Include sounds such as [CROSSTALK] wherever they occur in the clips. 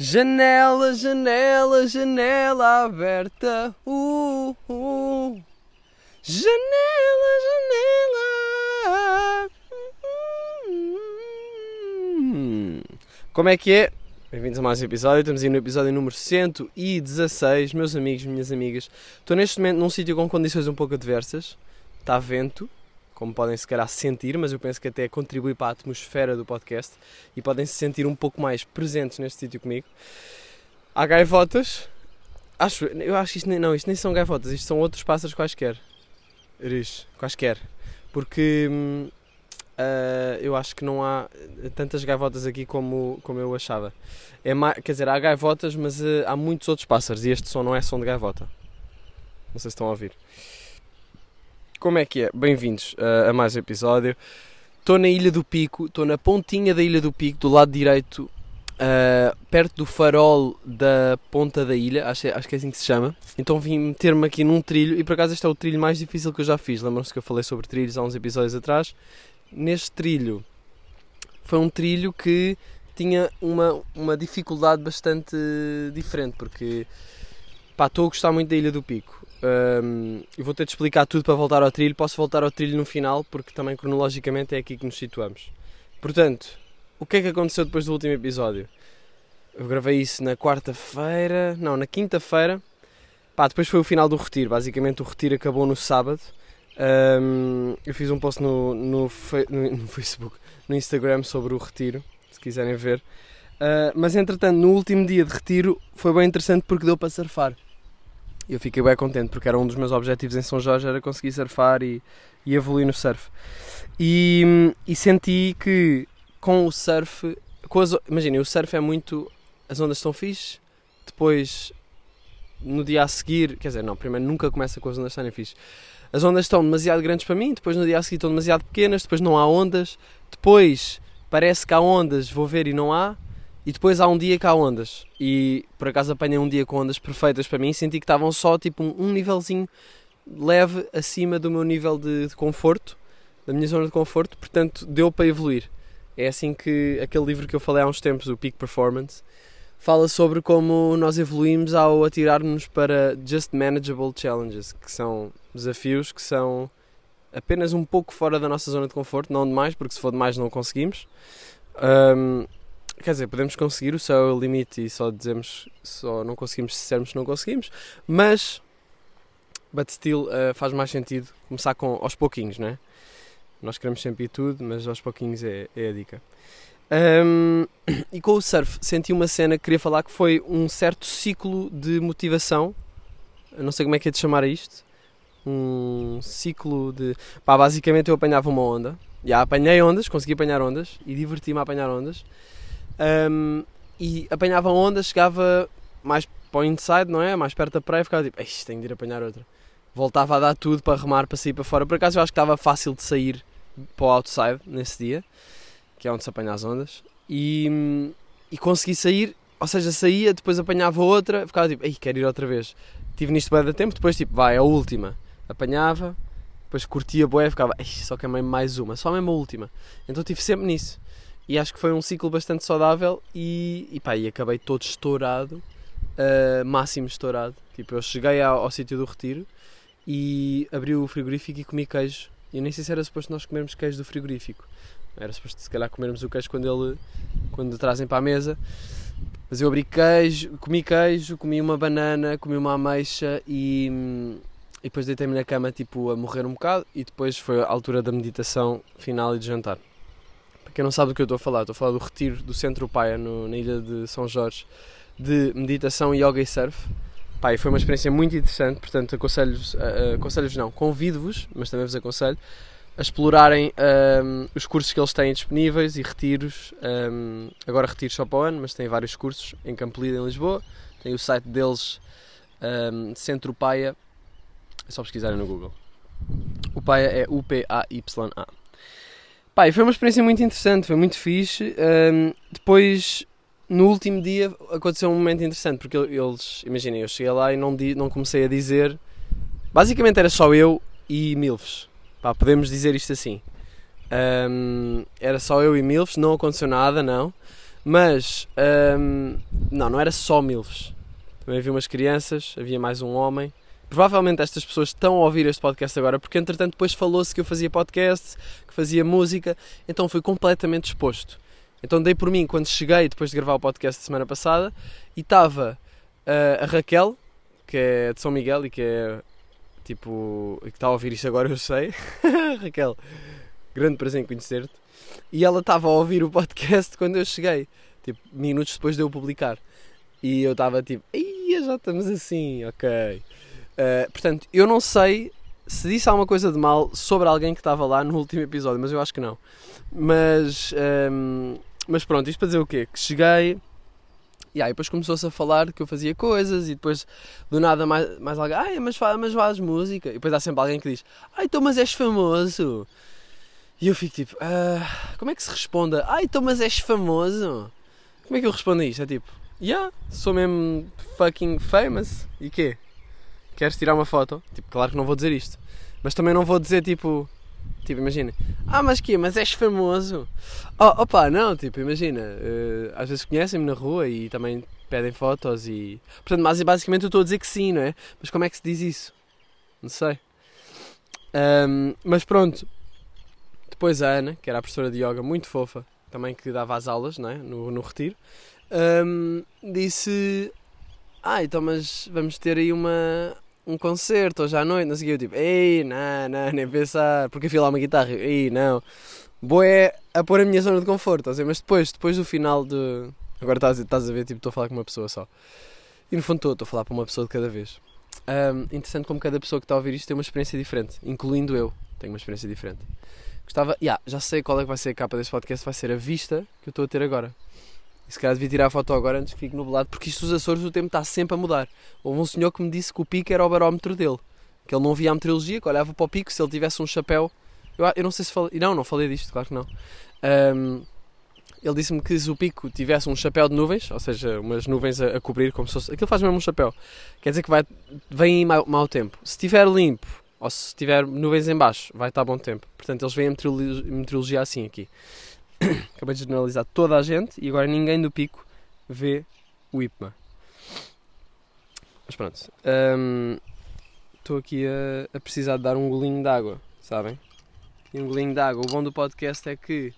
Janela, janela, janela aberta. Uh, uh. Janela, janela. Hum. Como é que é? Bem-vindos a mais um episódio. Estamos aí no episódio número 116. Meus amigos, minhas amigas, estou neste momento num sítio com condições um pouco adversas. Está vento, como podem se calhar sentir, mas eu penso que até contribui para a atmosfera do podcast e podem se sentir um pouco mais presentes neste sítio comigo. Há gaivotas, acho, eu acho que isto nem, não, isto nem são gaivotas, isto são outros pássaros quaisquer. Eris, quaisquer. Porque hum, uh, eu acho que não há tantas gaivotas aqui como, como eu achava. É quer dizer, há gaivotas, mas uh, há muitos outros pássaros e este som não é som de gaivota. Não sei se estão a ouvir. Como é que é? Bem-vindos uh, a mais um episódio. Estou na Ilha do Pico, estou na pontinha da Ilha do Pico, do lado direito, uh, perto do farol da ponta da ilha, acho, acho que é assim que se chama. Então vim meter-me aqui num trilho, e por acaso este é o trilho mais difícil que eu já fiz. Lembram-se que eu falei sobre trilhos há uns episódios atrás? Neste trilho, foi um trilho que tinha uma, uma dificuldade bastante diferente, porque estou a gostar muito da Ilha do Pico. Um, e vou ter de explicar tudo para voltar ao trilho. Posso voltar ao trilho no final, porque também cronologicamente é aqui que nos situamos. Portanto, o que é que aconteceu depois do último episódio? Eu gravei isso na quarta-feira, não, na quinta-feira. Pá, depois foi o final do retiro. Basicamente, o retiro acabou no sábado. Um, eu fiz um post no, no, no, no, Facebook, no Instagram sobre o retiro, se quiserem ver. Uh, mas entretanto, no último dia de retiro, foi bem interessante porque deu para surfar eu fiquei bem contente porque era um dos meus objetivos em São Jorge era conseguir surfar e, e evoluir no surf. E, e, senti que com o surf imaginem, o surf é muito as ondas estão fixe depois no dia a seguir quer dizer, não, primeiro nunca começa com as ondas estarem fixe. As ondas estão demasiado grandes para mim depois no dia a seguir estão demasiado pequenas depois não há ondas depois parece que há ondas, vou ver e não há e depois há um dia que há ondas. E por acaso apanhei um dia com ondas perfeitas para mim. Senti que estavam só tipo um, nívelzinho leve acima do meu nível de, de, conforto, da minha zona de conforto. Portanto, deu para evoluir. É assim que aquele livro que eu falei há uns tempos, o Peak Performance, fala sobre como nós evoluímos ao atirar-nos para Just Manageable Challenges, que são desafios que são apenas um pouco fora da nossa zona de conforto, não demais, porque se for demais não conseguimos. Um, Quer dizer, podemos conseguir, o céu é o limite e só dizemos, só não conseguimos se dissermos não conseguimos, mas, but still, uh, faz mais sentido começar com aos pouquinhos, não é? Nós queremos sempre ir tudo, mas aos pouquinhos é, é a dica. Um, [CLEARS THROAT] e com o surf, senti uma cena que queria falar que foi um certo ciclo de motivação. Eu não sei como é que é de chamar isto. Um ciclo de. Pá, basicamente eu apanhava uma onda. Já apanhei ondas, consegui apanhar ondas e diverti-me a apanhar ondas. Um, e apanhava ondas, chegava mais para o inside, não é? Mais perto da praia, ficava tipo, tenho de ir apanhar outra. Voltava a dar tudo para remar, para sair para fora. Por acaso eu acho que estava fácil de sair para o outside nesse dia, que é onde se apanha as ondas. E, e consegui sair, ou seja, saía, depois apanhava outra, ficava tipo, ei, quero ir outra vez. Tive nisto bem da tempo, depois tipo, vai, a última. Apanhava, depois curtia boé, ficava, ei, só que é mais uma, só mesmo a última. Então estive sempre nisso. E acho que foi um ciclo bastante saudável e, e, pá, e acabei todo estourado, uh, máximo estourado. Tipo, eu cheguei ao, ao sítio do retiro e abri o frigorífico e comi queijo. E nem sei se era suposto nós comermos queijo do frigorífico. Era suposto se calhar comermos o queijo quando ele quando trazem para a mesa. Mas eu abri queijo, comi queijo, comi uma banana, comi uma ameixa e, e depois deitei-me na cama tipo a morrer um bocado e depois foi a altura da meditação final e de jantar. Para quem não sabe do que eu estou a falar, estou a falar do retiro do Centro Paia, no, na ilha de São Jorge, de meditação, yoga e surf. Pá, e foi uma experiência muito interessante, portanto aconselho-vos, uh, aconselho-vos não, convido-vos, mas também vos aconselho, a explorarem um, os cursos que eles têm disponíveis e retiros, um, agora retiros só para o ano, mas têm vários cursos em Campolida, em Lisboa, tem o site deles, um, Centro Paia, é só pesquisarem no Google. O Paia é U-P-A-Y-A. Pá, e foi uma experiência muito interessante, foi muito fixe. Um, depois, no último dia, aconteceu um momento interessante, porque eles, imaginem, eu cheguei lá e não, não comecei a dizer. Basicamente era só eu e Milves. Pá, podemos dizer isto assim. Um, era só eu e Milves, não aconteceu nada, não. Mas, hum, não, não era só milfs. Também havia umas crianças, havia mais um homem. Provavelmente estas pessoas estão a ouvir este podcast agora, porque entretanto depois falou-se que eu fazia podcast, que fazia música, então fui completamente exposto. Então dei por mim quando cheguei, depois de gravar o podcast de semana passada, e estava uh, a Raquel, que é de São Miguel e que é tipo. que está a ouvir isto agora, eu sei. [LAUGHS] Raquel, grande prazer em conhecer-te. E ela estava a ouvir o podcast quando eu cheguei, tipo, minutos depois de eu publicar. E eu estava tipo, ia já estamos assim, ok. Uh, portanto, eu não sei se disse alguma coisa de mal sobre alguém que estava lá no último episódio, mas eu acho que não. Mas, um, ehm, mas pronto, isto para dizer o quê? Que cheguei, e aí depois começou-se a falar que eu fazia coisas e depois do nada mais, mais alguém, ai, mas, mas faz música. E depois há sempre alguém que diz, ai, então mas és famoso. E eu fico tipo, ah, como é que se responda? Ai, então mas és famoso. Como é que eu respondo a isto? É tipo, yeah, sou mesmo fucking famous. E quê? Queres tirar uma foto? Tipo, claro que não vou dizer isto. Mas também não vou dizer tipo, Tipo, imagina, ah, mas que Mas és famoso? Oh, opa, não, tipo, imagina, uh, às vezes conhecem-me na rua e também pedem fotos e. Portanto, mas basicamente eu estou a dizer que sim, não é? Mas como é que se diz isso? Não sei. Um, mas pronto. Depois a Ana, que era a professora de yoga muito fofa, também que dava as aulas, não é? No, no retiro, um, disse: Ah, então, mas vamos ter aí uma, um concerto hoje à noite, não sei o eu tipo, ei, não, não, nem pensar, porque eu lá uma guitarra, ei, não. Boé a pôr a minha zona de conforto, a mas depois, depois do final de. Agora estás, estás a ver, tipo, estou a falar com uma pessoa só. E no fundo estou, estou a falar para uma pessoa de cada vez. Um, interessante como cada pessoa que está a ouvir isto tem uma experiência diferente, incluindo eu, tenho uma experiência diferente. Gostava, yeah, já sei qual é que vai ser a capa deste podcast, vai ser a vista que eu estou a ter agora. E se calhar devia tirar a foto agora antes que fique nublado, porque isto dos Açores o tempo está sempre a mudar. Houve um senhor que me disse que o pico era o barómetro dele. Que ele não via a meteorologia, que olhava para o pico, se ele tivesse um chapéu. Eu, eu não sei se falei. Não, não falei disto, claro que não. Um, ele disse-me que se o pico tivesse um chapéu de nuvens, ou seja, umas nuvens a, a, cobrir, como se fosse. Aquilo faz mesmo um chapéu. Quer dizer que vai, vem mau, mau tempo. Se estiver limpo, ou se tiver nuvens em baixo, vai estar bom tempo. Portanto, eles veem a meteorologia assim aqui. [COUGHS] Acabei de generalizar toda a gente e agora ninguém do pico vê o IPMA. Mas pronto. Estou um, aqui a, a, precisar de dar um golinho de água, sabem? E um golinho de água. O bom do podcast é que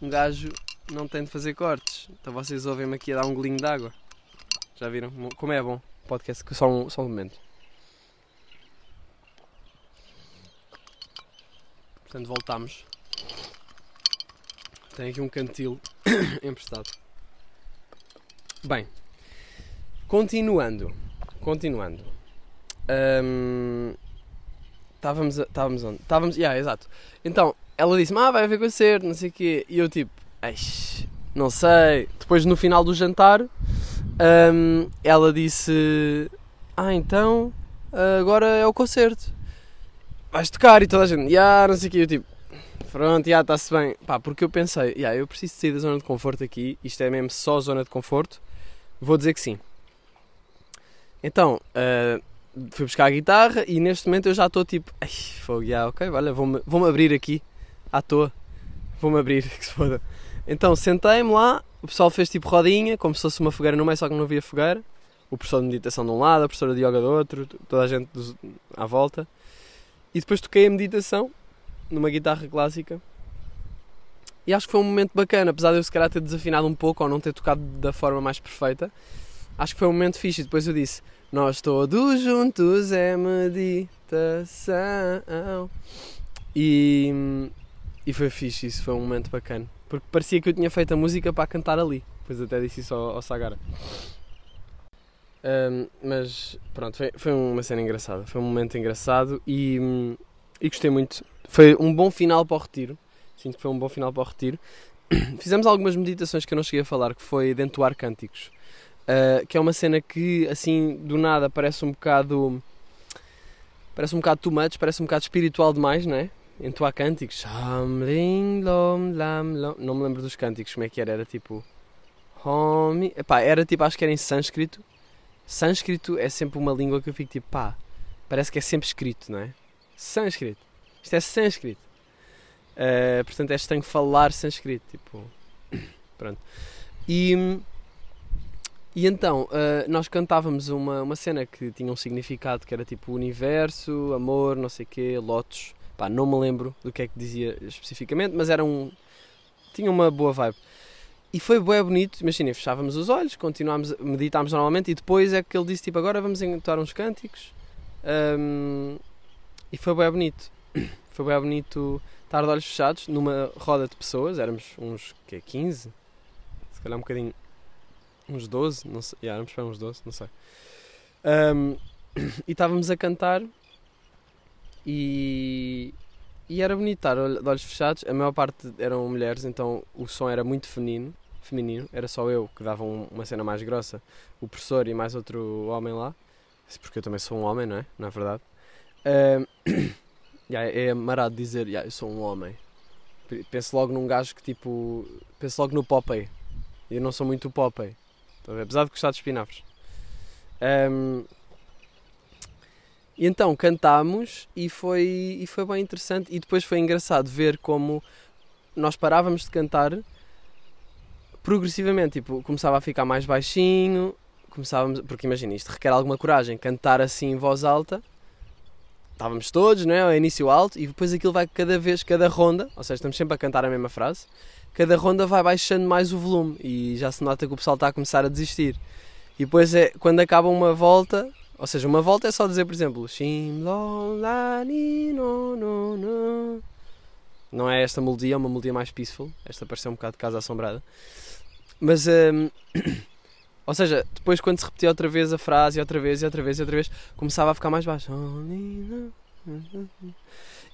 um gajo não tem de fazer cortes. Então vocês ouvem-me aqui a dar um golinho de água. Já viram? Como é bom podcast? Só um, só um momento. Portanto, voltamos. Tem aqui um cantil [COUGHS] emprestado. Bem, continuando. Continuando. Um, estávamos, estávamos onde? Estávamos, yeah, exato. Então, ela disse-me, ah, vai haver concerto, não sei o quê. E eu tipo, não sei. Depois no final do jantar, um, ela disse, ah, então, agora é o concerto. Vais tocar e toda a gente, yeah, não sei o quê. Eu tipo, Pronto, já está-se bem. Pá, porque eu pensei, yeah, eu preciso sair da zona de conforto aqui, isto é mesmo só zona de conforto, vou dizer que sim. Então, uh, fui buscar a guitarra e neste momento eu já estou tipo, ai, fogo, yeah, ok, olha, vou-me vou abrir aqui, à toa, vou-me abrir, [LAUGHS] que se foda. Então, sentei-me lá, o pessoal fez tipo rodinha, como se fosse uma fogueira no meio, só que não havia fogueira. O professor de meditação de um lado, a professora de yoga do outro, toda a gente à volta. E depois toquei a meditação numa guitarra clássica. E acho que foi um momento bacana, apesar de eu se calhar ter desafinado um pouco ou não ter tocado da forma mais perfeita. Acho que foi um momento fixe. E depois eu disse: Nós todos juntos é meditação. E, e foi fixe, isso foi um momento bacana. Porque parecia que eu tinha feito a música para cantar ali. Depois até disse isso ao, ao Sagara. Um, mas pronto, foi, foi uma cena engraçada. Foi um momento engraçado e, e gostei muito foi um bom final para o retiro. Sinto que foi um bom final para o retiro. [CLEARS THROAT] Fizemos algumas meditações que eu não cheguei a falar, que foi de entoar cânticos. Uh, que é uma cena que, assim, do nada parece um bocado. Parece um bocado too much, parece um bocado espiritual demais, não é? Entoar cânticos. Não me lembro dos cânticos, como é que era? Era tipo. Epá, era tipo, acho que era em sânscrito. Sânscrito é sempre uma língua que eu fico tipo, pá, parece que é sempre escrito, não é? Sânscrito. Isto é sânscrito. Uh, portanto, é estranho falar sânscrito. Tipo, [COUGHS] pronto. E, e então, uh, nós cantávamos uma, uma cena que tinha um significado que era tipo universo, amor, não sei o quê, lotos. Pá, não me lembro do que é que dizia especificamente, mas era um. tinha uma boa vibe. E foi bem bonito, imaginem, fechávamos os olhos, continuámos, meditámos normalmente e depois é que ele disse tipo agora vamos entoar uns cânticos. Um, e foi bem bonito. [COUGHS] Foi bem bonito estar de olhos fechados numa roda de pessoas, éramos uns que 15, se calhar um bocadinho uns 12, não sei, yeah, éramos para uns 12, não sei. Um, [COUGHS] e estávamos a cantar e, e era bonito estar de olhos fechados. A maior parte eram mulheres, então o som era muito feminino. feminino. Era só eu que dava uma cena mais grossa, o professor e mais outro homem lá. Porque eu também sou um homem, não é? Na verdade. Um, [COUGHS] yeah, é marado dizer, yeah, eu sou um homem. Penso logo num gajo que tipo. Penso logo no Popeye. Eu não sou muito o Popeye. Apesar de gostar de espinafres. Um, e então cantámos e foi, e foi bem interessante. E depois foi engraçado ver como nós parávamos de cantar progressivamente. Tipo, começava a ficar mais baixinho. Começávamos, porque imagina, isto requer alguma coragem. Cantar assim em voz alta. Estávamos todos, não é? Ao início alto. E depois aquilo vai cada vez, cada ronda. Ou seja, estamos sempre a cantar a mesma frase. Cada ronda vai baixando mais o volume. E já se nota que o pessoal está a começar a desistir. E depois é quando acaba uma volta, ou seja, uma volta é só dizer, por exemplo, não é esta melodia, é uma melodia mais peaceful. Esta pareceu um bocado de casa assombrada. Mas, um, ou seja, depois quando se repetia outra vez a frase, e outra vez, e outra vez, e outra vez, começava a ficar mais baixo.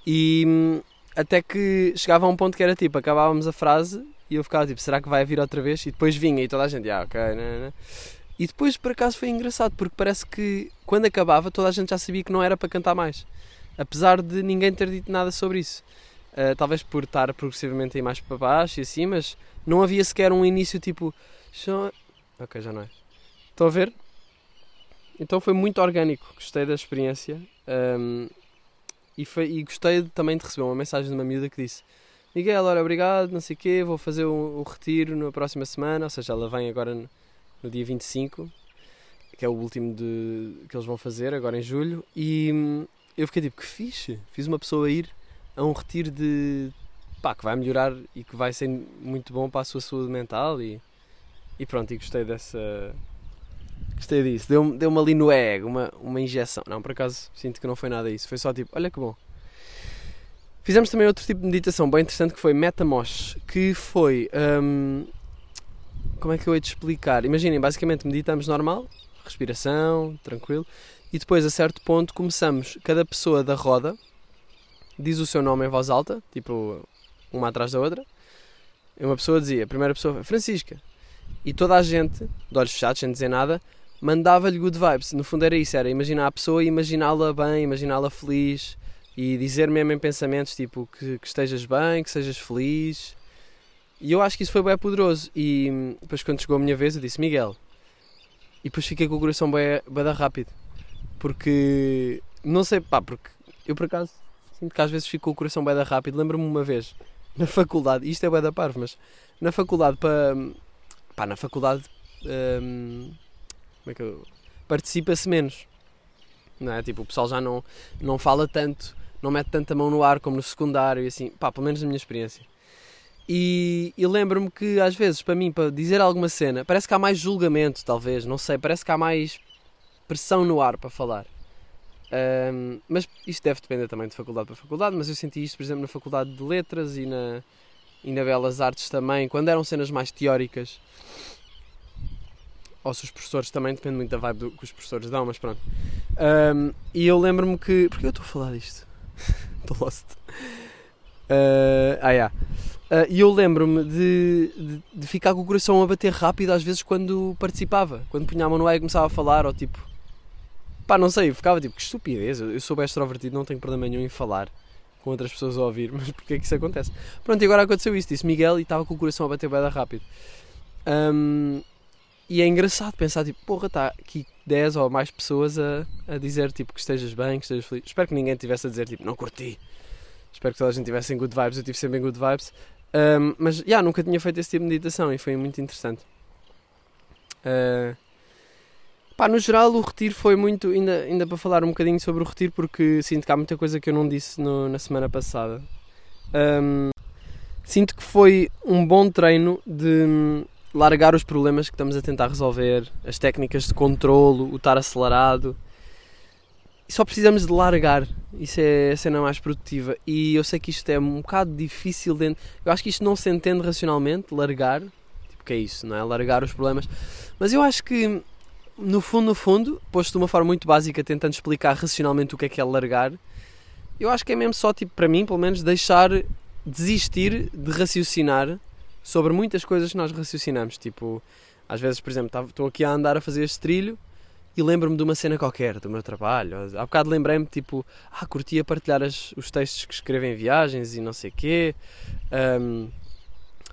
E hum, até que chegava a um ponto que era tipo, acabávamos a frase e eu ficava tipo, será que vai vir outra vez? E depois vinha e toda a gente, ah, ok, não, não. E depois, por acaso, foi engraçado, porque parece que quando acabava toda a gente já sabia que não era para cantar mais. Apesar de ninguém ter dito nada sobre isso. Uh, talvez por estar progressivamente aí mais para baixo e assim, mas não havia sequer um início tipo. Ok, já não é. Estão a ver? Então foi muito orgânico, gostei da experiência um, e, foi, e gostei também de receber uma mensagem de uma miúda que disse Miguel, olha, obrigado, não sei o quê, vou fazer o retiro na próxima semana, ou seja, ela vem agora no dia 25, que é o último de, que eles vão fazer, agora em julho, e hum, eu fiquei tipo, que fixe, fiz uma pessoa ir a um retiro de pá, que vai melhorar e que vai ser muito bom para a sua saúde mental e, e pronto, e gostei dessa. Gostei disso. Deu-me deu ali no ego uma, uma injeção. Não, por acaso sinto que não foi nada isso. Foi só tipo, olha que bom. Fizemos também outro tipo de meditação bem interessante que foi Metamosh, que foi. Hum, como é que eu hei de explicar? Imaginem, basicamente meditamos normal, respiração, tranquilo, e depois a certo ponto começamos, cada pessoa da roda diz o seu nome em voz alta, tipo uma atrás da outra. E uma pessoa dizia, a primeira pessoa, Francisca. E toda a gente, de olhos fechados, sem dizer nada, mandava-lhe good vibes. No fundo era isso, era imaginar a pessoa e imaginá-la bem, imaginá-la feliz e dizer mesmo em pensamentos tipo que, que estejas bem, que sejas feliz, e eu acho que isso foi bem poderoso. E hum, depois, quando chegou a minha vez, eu disse Miguel. E depois fiquei com o coração bem, bem rápido. Porque, não sei, pá, porque eu por acaso sinto que às vezes fico com o coração bem rápido. Lembro-me uma vez, na faculdade, isto é bem da parvo, mas na faculdade, para, pá, na faculdade, hum, como é que eu. Participa-se menos. Não é? Tipo, o pessoal já não, não fala tanto, não mete tanta mão no ar como no secundário e assim, pá, pelo menos na minha experiência. E, e lembro-me que às vezes, para mim, para dizer alguma cena, parece que há mais julgamento, talvez, não sei, parece que há mais pressão no ar para falar. Um, mas isto deve depender também de faculdade para faculdade, mas eu senti isto, por exemplo, na faculdade de letras e na, na Belas Artes também, quando eram cenas mais teóricas. Ou se os professores também, depende muito da vibe do, que os professores dão, mas pronto. Um, e eu lembro-me que. Porquê eu estou a falar disto? [LAUGHS] Estou lost. Uh, ah, yeah. Uh, e eu lembro-me de, de, de, ficar com o coração a bater rápido às vezes quando participava, quando punha a mão no ar e começava a falar, ou tipo, pá, não sei, ficava tipo, que estupidez, eu sou bem extrovertido, não tenho problema nenhum em falar com outras pessoas a ouvir, [LAUGHS] mas porquê é que isso acontece? Pronto, e agora aconteceu isso, disse Miguel e estava com o coração a bater bem rápido. Um, e é engraçado pensar, tipo, porra, está aqui 10 ou mais pessoas a, a dizer, tipo, que estejas bem, que estejas feliz. Espero que ninguém tivesse a dizer, tipo, não curti. Espero que toda a gente tivesse em good vibes, eu tive sempre em good vibes. Um, mas, já, yeah, nunca tinha feito esse tipo de meditação e foi muito interessante. Uh, pá, no geral, o retiro foi muito. Ainda, ainda para falar um bocadinho sobre o retiro, porque sinto que há muita coisa que eu não disse no, na semana passada. Um, sinto que foi um bom treino de largar os problemas que estamos a tentar resolver, as técnicas de controlo, o estar acelerado. E só precisamos de largar. Isso é a cena mais produtiva. E eu sei que isto é um bocado difícil. De... Eu acho que isto não se entende racionalmente, largar. Tipo, que é isso, não é? Largar os problemas. Mas eu acho que, no fundo, no fundo, posto de uma forma muito básica, tentando explicar racionalmente o que é que é largar, eu acho que é mesmo só, tipo, para mim, pelo menos, deixar desistir de raciocinar sobre muitas coisas que nós raciocinamos. Tipo, às vezes, por exemplo, estou aqui a andar a fazer este trilho e lembro-me de uma cena qualquer do meu trabalho. Há bocado lembrei-me, tipo, ah, curtia partilhar as, os textos que escrevo em viagens e não sei quê, um,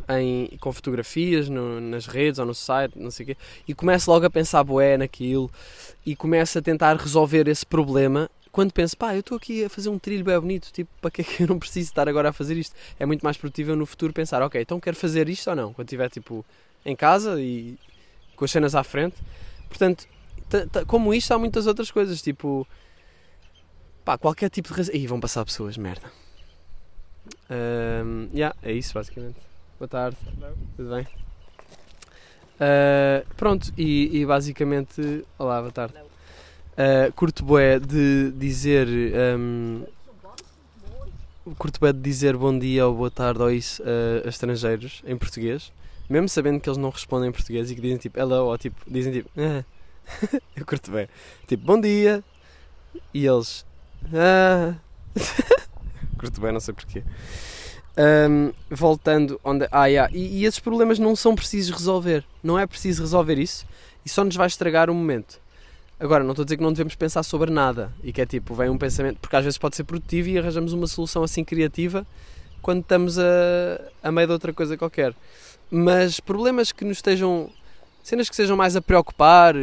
em, com fotografias no, nas redes ou no site, não sei quê, e começo logo a pensar boé naquilo e começo a tentar resolver esse problema quando penso, pá, eu estou aqui a fazer um trilho bem bonito, tipo, para que é que eu não preciso estar agora a fazer isto? É muito mais produtivo no futuro pensar, ok, então quero fazer isto ou não? Quando estiver, tipo, em casa e com as cenas à frente. Portanto, como isto, há muitas outras coisas, tipo, pá, qualquer tipo de razão. Ih, vão passar pessoas, merda. Um, yeah, é isso, basicamente. Boa tarde. Hello. Tudo bem? Uh, pronto, e, e, basicamente. Olá, boa tarde. Uh, curto bué de dizer. Um, curto bué de dizer bom dia ou boa tarde ou isso uh, a estrangeiros em português, mesmo sabendo que eles não respondem em português e que dizem tipo hello ou tipo, dizem tipo. Ah. [LAUGHS] eu curto bem. Tipo, bom dia. E eles. Ah. [LAUGHS] curto bem, não sei porquê. Um, voltando onde. Ah, yeah. e, e esses problemas não são precisos resolver. Não é preciso resolver isso e só nos vai estragar o momento. Agora, não estou a dizer que não devemos pensar sobre nada e que é tipo, vem um pensamento, porque às vezes pode ser produtivo e arranjamos uma solução assim criativa quando estamos a, a meio de outra coisa qualquer. Mas problemas que nos estejam, cenas que sejam mais a preocupar,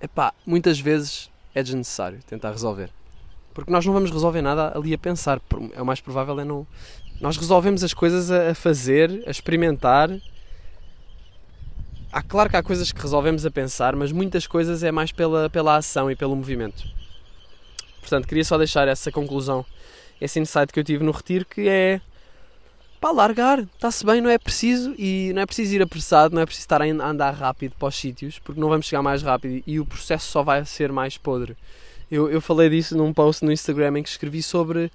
epá, muitas vezes é desnecessário tentar resolver. Porque nós não vamos resolver nada ali a pensar. É o mais provável é não. Nós resolvemos as coisas a fazer, a experimentar há claro que há coisas que resolvemos a pensar, mas muitas coisas é mais pela, pela ação e pelo movimento. Portanto, queria só deixar essa conclusão, esse insight que eu tive no retiro, que é para largar, está-se bem, não é preciso e não é preciso ir apressado, não é preciso estar a andar rápido para os sítios, porque não vamos chegar mais rápido e o processo só vai ser mais podre. Eu, eu falei disso num post no Instagram em que escrevi sobre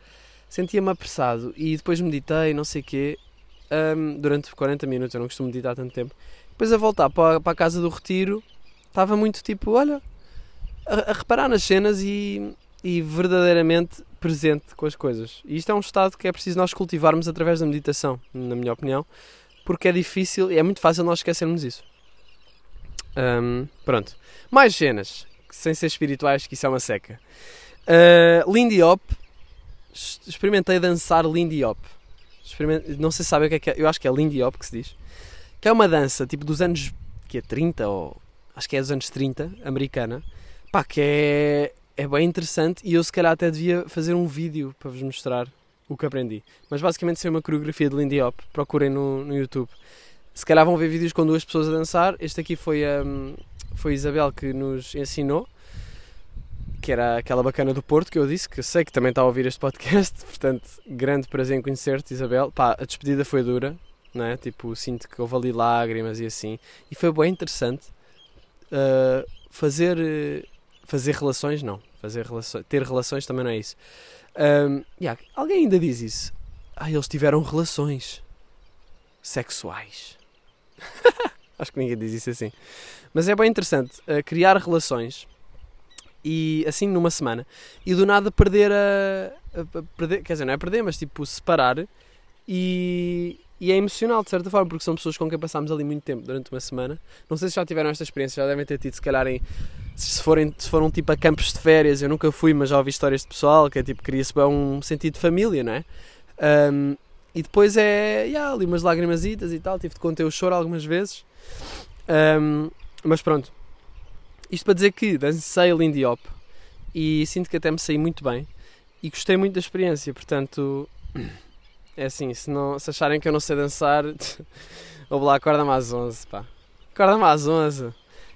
sentia-me apressado e depois meditei, não sei o quê, um, durante 40 minutos, eu não costumo meditar tanto tempo. Depois a voltar para, para a casa do retiro, estava muito tipo, olha, a, a reparar nas cenas e, e verdadeiramente presente com as coisas. E isto é um estado que é preciso nós cultivarmos através da meditação, na minha opinião, porque é difícil e é muito fácil nós esquecermos isso. Um, pronto. Mais cenas, sem ser espirituais, que isso é uma seca. Uh, Lindy Hop, experimentei dançar Lindy Hop. Não sei se sabe o que é que é, eu acho que é Lindy Hop que se diz que é uma dança tipo dos anos que é 30 ou acho que é dos anos 30, americana, pá, que é, é bem interessante e eu se calhar até devia fazer um vídeo para vos mostrar o que aprendi. Mas basicamente foi uma coreografia de Lindy Hop, procurem no, no YouTube. Se calhar vão ver vídeos com duas pessoas a dançar. Este aqui foi a, foi a Isabel que nos ensinou, que era aquela bacana do Porto que eu disse, que sei que também está a ouvir este podcast, [LAUGHS] portanto, grande prazer em conhecer-te, Isabel. Pá, a despedida foi dura, não é? Tipo, sinto que houve ali lágrimas e assim. E foi bem interessante uh, fazer, fazer relações, não. Fazer relações, ter relações também não é isso. Um, yeah, alguém ainda diz isso. Ah, eles tiveram relações sexuais. [LAUGHS] Acho que ninguém diz isso assim. Mas é bem interessante uh, criar relações e assim numa semana e do nada perder a, a, a, perder, quer dizer, não é perder, mas tipo separar e, e é emocional, de certa forma, porque são pessoas com quem passámos ali muito tempo durante uma semana. Não sei se já tiveram esta experiência, já devem ter tido, se calhar, em, se, forem, se foram tipo a campos de férias. Eu nunca fui, mas já ouvi histórias de pessoal que é tipo, cria-se um sentido de família, não é? Um, e depois é yeah, ali umas lagrimasitas e tal. Tive de conter o choro algumas vezes. Um, mas pronto. Isto para dizer que dancei Lindy Hop e sinto que até me saí muito bem e gostei muito da experiência. Portanto. [CLEARS THROAT] É assim, se, não, se acharem que eu não sei dançar, [LAUGHS] vou lá, acorda-me às 11, pá. Acorda-me às 11.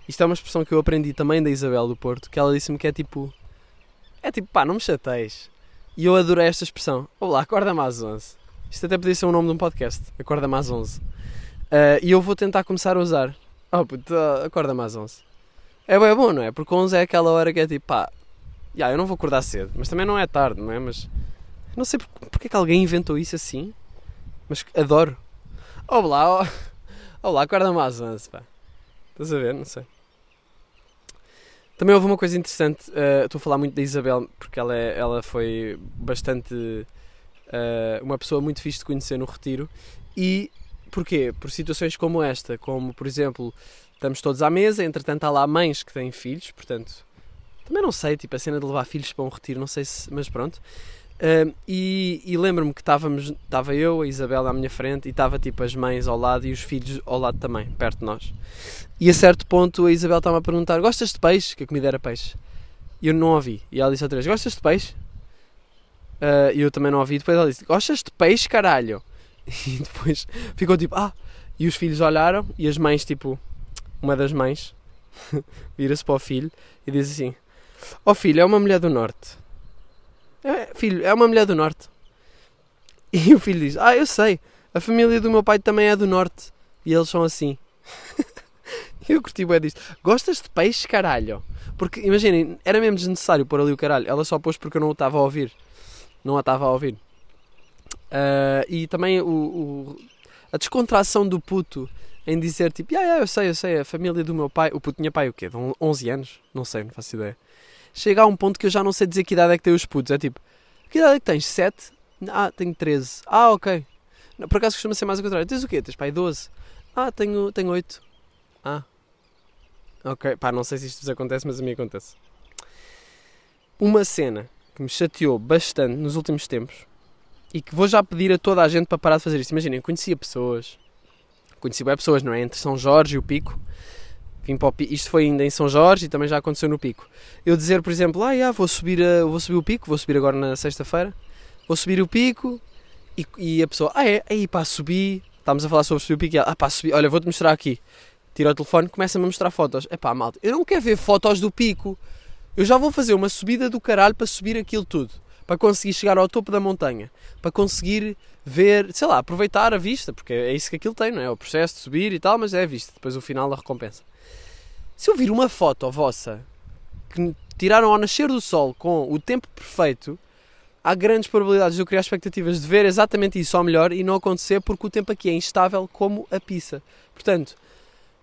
Isto é uma expressão que eu aprendi também da Isabel do Porto, que ela disse-me que é tipo. É tipo, pá, não me chateis. E eu adorei esta expressão. Olá, acorda-me às 11. Isto até podia ser o nome de um podcast. Acorda-me às 11. Uh, e eu vou tentar começar a usar. Oh puto, acorda-me às 11. É bem bom, não é? Porque 11 é aquela hora que é tipo, pá, yeah, eu não vou acordar cedo, mas também não é tarde, não é? Mas não sei porque é que alguém inventou isso assim, mas adoro. Olá, olá, acorda-me às 11, pá. Estás a ver? Não sei. Também houve uma coisa interessante, uh, estou a falar muito da Isabel, porque ela, é, ela foi bastante. Uh, uma pessoa muito fixe de conhecer no retiro. E porquê? Por situações como esta, como por exemplo, estamos todos à mesa, entretanto há lá mães que têm filhos, portanto, também não sei, tipo a cena de levar filhos para um retiro, não sei se, mas pronto. Uh, e, e lembro-me que estávamos, estava eu, a Isabela à minha frente e estava tipo as mães ao lado e os filhos ao lado também, perto de nós. E a certo ponto a Isabel estava a perguntar: Gostas de peixe? Que a comida era peixe. E eu não ouvi. E ela disse outra vez: Gostas de peixe? Uh, e eu também não ouvi. Depois ela disse: Gostas de peixe, caralho? [LAUGHS] E depois ficou tipo: Ah! E os filhos olharam e as mães, tipo, uma das mães, [LAUGHS] vira-se para o filho e diz assim: Ó oh, filho, é uma mulher do norte. É, filho, é uma mulher do norte. E o filho diz: Ah, eu sei, a família do meu pai também é do norte. E eles são assim. [LAUGHS] eu curti bem disto. Gostas de peixe, caralho? Porque, imaginem, era mesmo desnecessário pôr ali o caralho. Ela só pôs porque eu não o estava a ouvir. Não a estava a ouvir. Uh, e também o, o, a descontração do puto em dizer tipo, ah, yeah, eu sei, eu sei, a família do meu pai. O puto tinha pai o quê? De 11 anos? Não sei, não faço ideia chega a um ponto que eu já não sei dizer que idade é que tem os putos. É tipo, que idade é que tens? 7? Ah, tenho 13. Ah, ok. Por acaso costuma ser mais o contrário. Tens o quê? Tens pai 12? Ah, tenho, tenho 8. Ah. Ok, pá, não sei se isto vos acontece, mas a mim acontece. Uma cena que me chateou bastante nos últimos tempos e que vou já pedir a toda a gente para parar de fazer isto. Imaginem, conhecia pessoas, conheci bem pessoas, não é? Entre São Jorge e o Pico, Vim para o pico. Isto foi ainda em São Jorge e também já aconteceu no pico. Eu dizer, por exemplo, ah, vou, subir a, vou subir o pico, vou subir agora na sexta-feira, vou subir o pico e, e, a pessoa, ah é, aí pá, subi, estávamos a falar sobre subir o pico e ela, ah pá, subi, olha, vou-te mostrar aqui. Tira o telefone, começa-me a mostrar fotos. É pá, malta, eu não quero ver fotos do pico. Eu já vou fazer uma subida do caralho para subir aquilo tudo. Para conseguir chegar ao topo da montanha. Para conseguir ver, sei lá, aproveitar a vista, porque é isso que aquilo tem, não é? O processo de subir e tal, mas é a vista. Depois o final da recompensa. Se eu vir uma foto vossa que tiraram ao nascer do sol com o tempo perfeito, há grandes probabilidades de eu criar expectativas de ver exatamente isso ao melhor e não acontecer porque o tempo aqui é instável como a pizza. Portanto,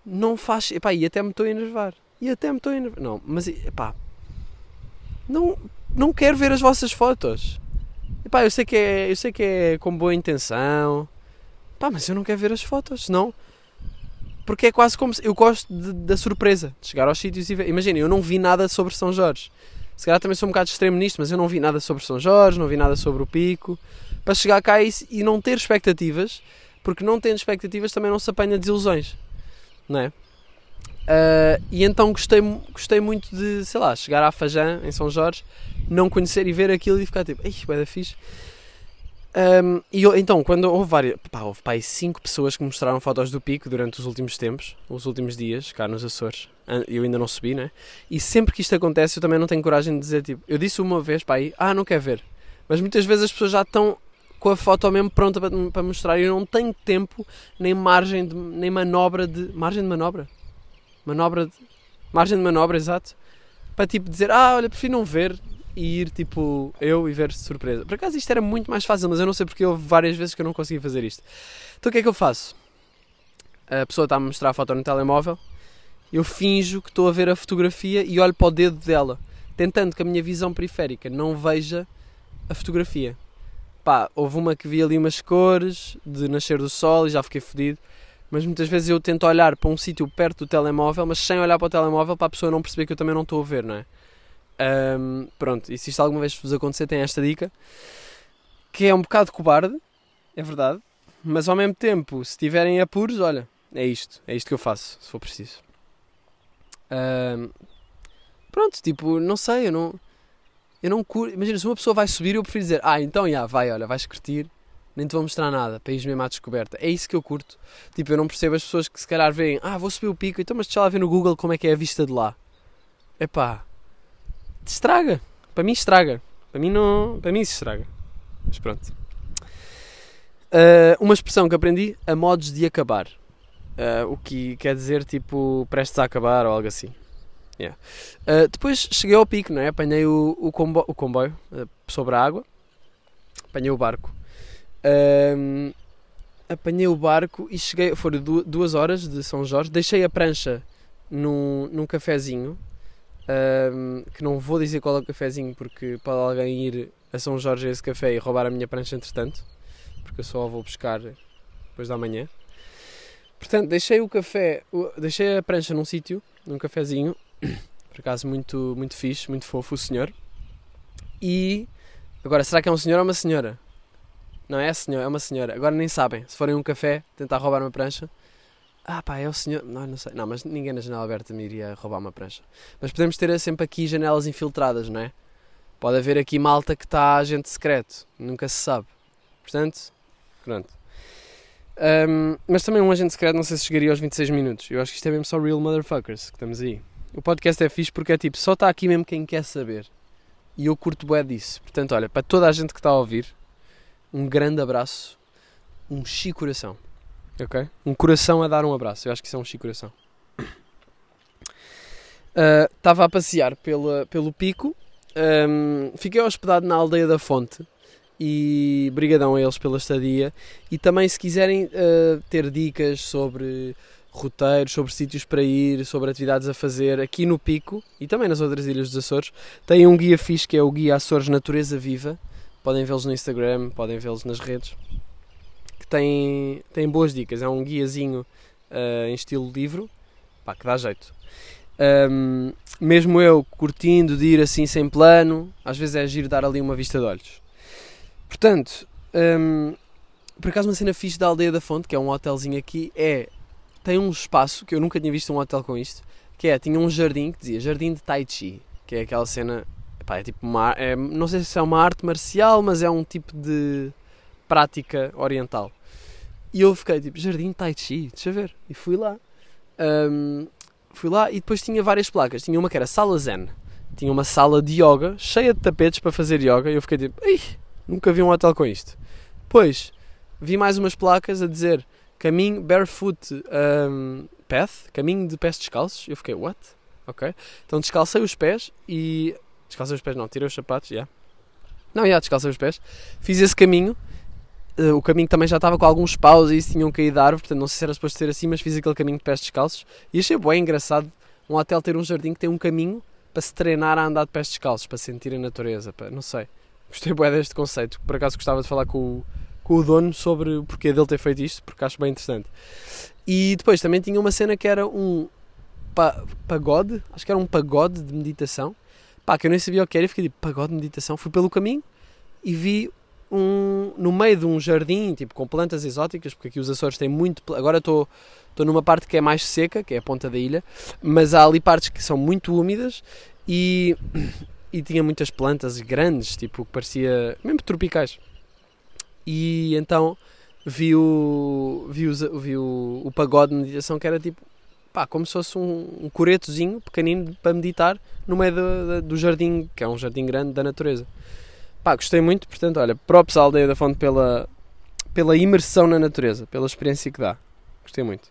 não faz. Epá, e até me estou a enervar. E até me estou a enervar. Não, mas epá. Não, não quero ver as vossas fotos. Epá, eu sei que é, eu sei que é com boa intenção. Pá, mas eu não quero ver as fotos, senão porque é quase como se, eu gosto de, da surpresa de chegar aos sítios e ver. Imagina, eu não vi nada sobre São Jorge. Se calhar também sou um bocado extremo nisto, mas eu não vi nada sobre São Jorge, não vi nada sobre o Pico. Para chegar cá e, e não ter expectativas, porque não tendo expectativas também não se apanha desilusões, não é? Uh, e então gostei, gostei muito de, sei lá, chegar à Fajã, em São Jorge, não conhecer e ver aquilo e ficar tipo, ei, da fixe. Um, e eu, então, quando houve várias. Pá, houve pá, cinco pessoas que mostraram fotos do pico durante os últimos tempos, os últimos dias, cá nos Açores. Eu ainda não subi, né? E sempre que isto acontece, eu também não tenho coragem de dizer, tipo, eu disse uma vez, pá, aí, ah, não quer ver. Mas muitas vezes as pessoas já estão com a foto mesmo pronta para, para mostrar e eu não tenho tempo, nem margem, de, nem manobra de. Margem de manobra? Manobra de. Margem de manobra, exato. Para tipo dizer, ah, olha, prefiro não ver, e ir tipo eu e ver surpresa. Por acaso isto era muito mais fácil, mas eu não sei porque houve várias vezes que eu não consegui fazer isto. Então o que é que eu faço? A pessoa está a mostrar a foto no telemóvel, eu finjo que estou a ver a fotografia e olho para o dedo dela, tentando que a minha visão periférica não veja a fotografia. Pá, houve uma que vi ali umas cores de nascer do sol e já fiquei fodido. Mas muitas vezes eu tento olhar para um sítio perto do telemóvel, mas sem olhar para o telemóvel para a pessoa não perceber que eu também não estou a ver, não é? Um, pronto, e se isto alguma vez vos acontecer, tem esta dica que é um bocado cobarde, é verdade, mas ao mesmo tempo, se tiverem apuros, olha, é isto, é isto que eu faço, se for preciso. Um, pronto, tipo, não sei, eu não. Eu não curto. Imagina, se uma pessoa vai subir, eu prefiro dizer, ah, então já, vai, olha, vais curtir, nem te vou mostrar nada, para ires mesmo à descoberta. É isso que eu curto. Tipo, eu não percebo as pessoas que se calhar veem, ah, vou subir o pico, então mas deixa lá ver no Google como é que é a vista de lá. Epá, estraga. Para mim estraga. Para mim não. Para mim isso estraga. Mas pronto. Uh, uma expressão que aprendi, a modos de acabar. Uh, o que quer dizer tipo prestes a acabar ou algo assim. Yeah. Uh, depois cheguei ao pico, não é? Apanhei o, o, combo, o comboio sobre a água, apanhei o barco. Apanhei o barco e cheguei. Foram duas horas de São Jorge. Deixei a prancha num, num cafezinho um, que não vou dizer qual é o cafezinho porque pode alguém ir a São Jorge a esse café e roubar a minha prancha entretanto, porque eu só a vou buscar depois da manhã. Portanto, deixei o café, deixei a prancha num sítio, num cafezinho, [COUGHS] por acaso muito, muito fixe, muito fofo o senhor. E agora, será que é um senhor ou uma senhora? Não é senhor, é uma senhora. Agora nem sabem. Se forem um café tentar roubar uma prancha, ah, pá, é o senhor. Não, não sei. Não, mas ninguém na janela aberta me iria roubar uma prancha. Mas podemos ter sempre aqui janelas infiltradas, não é? Pode haver aqui malta que está agente secreto. Nunca se sabe. Portanto, pronto. Um, mas também um agente secreto, não sei se chegaria aos 26 minutos. Eu acho que isto é mesmo só real motherfuckers que estamos aí. O podcast é fixe porque é tipo, só está aqui mesmo quem quer saber. E eu curto bué disso. Portanto, olha, para toda a gente que está a ouvir, um grande abraço, um chico coração. Ok? Um coração a dar um abraço. Eu acho que isso é um chico coração. [COUGHS] Estava uh, a passear pela, pelo pico. Um, fiquei hospedado na aldeia da Fonte. E brigadão a eles pela estadia. E também, se quiserem uh, ter dicas sobre roteiros, sobre sítios para ir, sobre atividades a fazer aqui no Pico e também nas outras ilhas dos Açores, tem um guia fixe que é o Guia Açores Natureza Viva. Podem vê-los no Instagram, podem vê-los nas redes que tem, tem boas dicas. É um guiazinho uh, em estilo livro, pá, que dá jeito. Um, mesmo eu curtindo de ir assim sem plano, às vezes é giro dar ali uma vista de olhos. Portanto, um, por acaso uma cena fixe da Aldeia da Fonte, que é um hotelzinho aqui, é tem um espaço que eu nunca tinha visto um hotel com isto, que é, tinha um jardim que dizia Jardim de Tai Chi, que é aquela cena, é tipo uma, é, não sei se é uma arte marcial, mas é um tipo de prática oriental. E eu fiquei tipo, Jardim Tai Chi, deixa ver. E fui lá. Um, fui lá e depois tinha várias placas. Tinha uma que era Sala Zen. Tinha uma sala de yoga, cheia de tapetes para fazer yoga. E eu fiquei tipo, Ih, nunca vi um hotel com isto. Depois vi mais umas placas a dizer caminho barefoot um, path, caminho de pés descalços. Eu fiquei, what? Ok. Então descalcei os pés e. Descalcei os pés, não, tirei os sapatos, já. Yeah. Não, já, yeah, descalcei os pés. Fiz esse caminho Uh, o caminho também já estava com alguns paus e isso tinham caído da árvore, portanto não sei se era suposto ser assim, mas fiz aquele caminho de pés descalços e achei bem engraçado um hotel ter um jardim que tem um caminho para se treinar a andar de pés descalços, para sentir a natureza, para, não sei. Gostei bem deste conceito, por acaso gostava de falar com o, com o dono sobre o porquê dele ter feito isto, porque acho bem interessante. E depois também tinha uma cena que era um pa, pagode, acho que era um pagode de meditação, pá, que eu nem sabia o que era e fiquei tipo, pagode de meditação, fui pelo caminho e vi um, no meio de um jardim, tipo com plantas exóticas, porque aqui os Açores têm muito. Agora estou numa parte que é mais seca, que é a ponta da ilha, mas há ali partes que são muito úmidas e, e tinha muitas plantas grandes, tipo que parecia. mesmo tropicais. E então vi o, vi o, vi o, o pagode de meditação que era tipo. Pá, como se fosse um, um coretozinho pequenino para meditar no meio do, do, jardim, que é um jardim grande da natureza. Pá, gostei muito, portanto, olha, props à Aldeia da Fonte pela, pela imersão na natureza, pela experiência que dá. Gostei muito.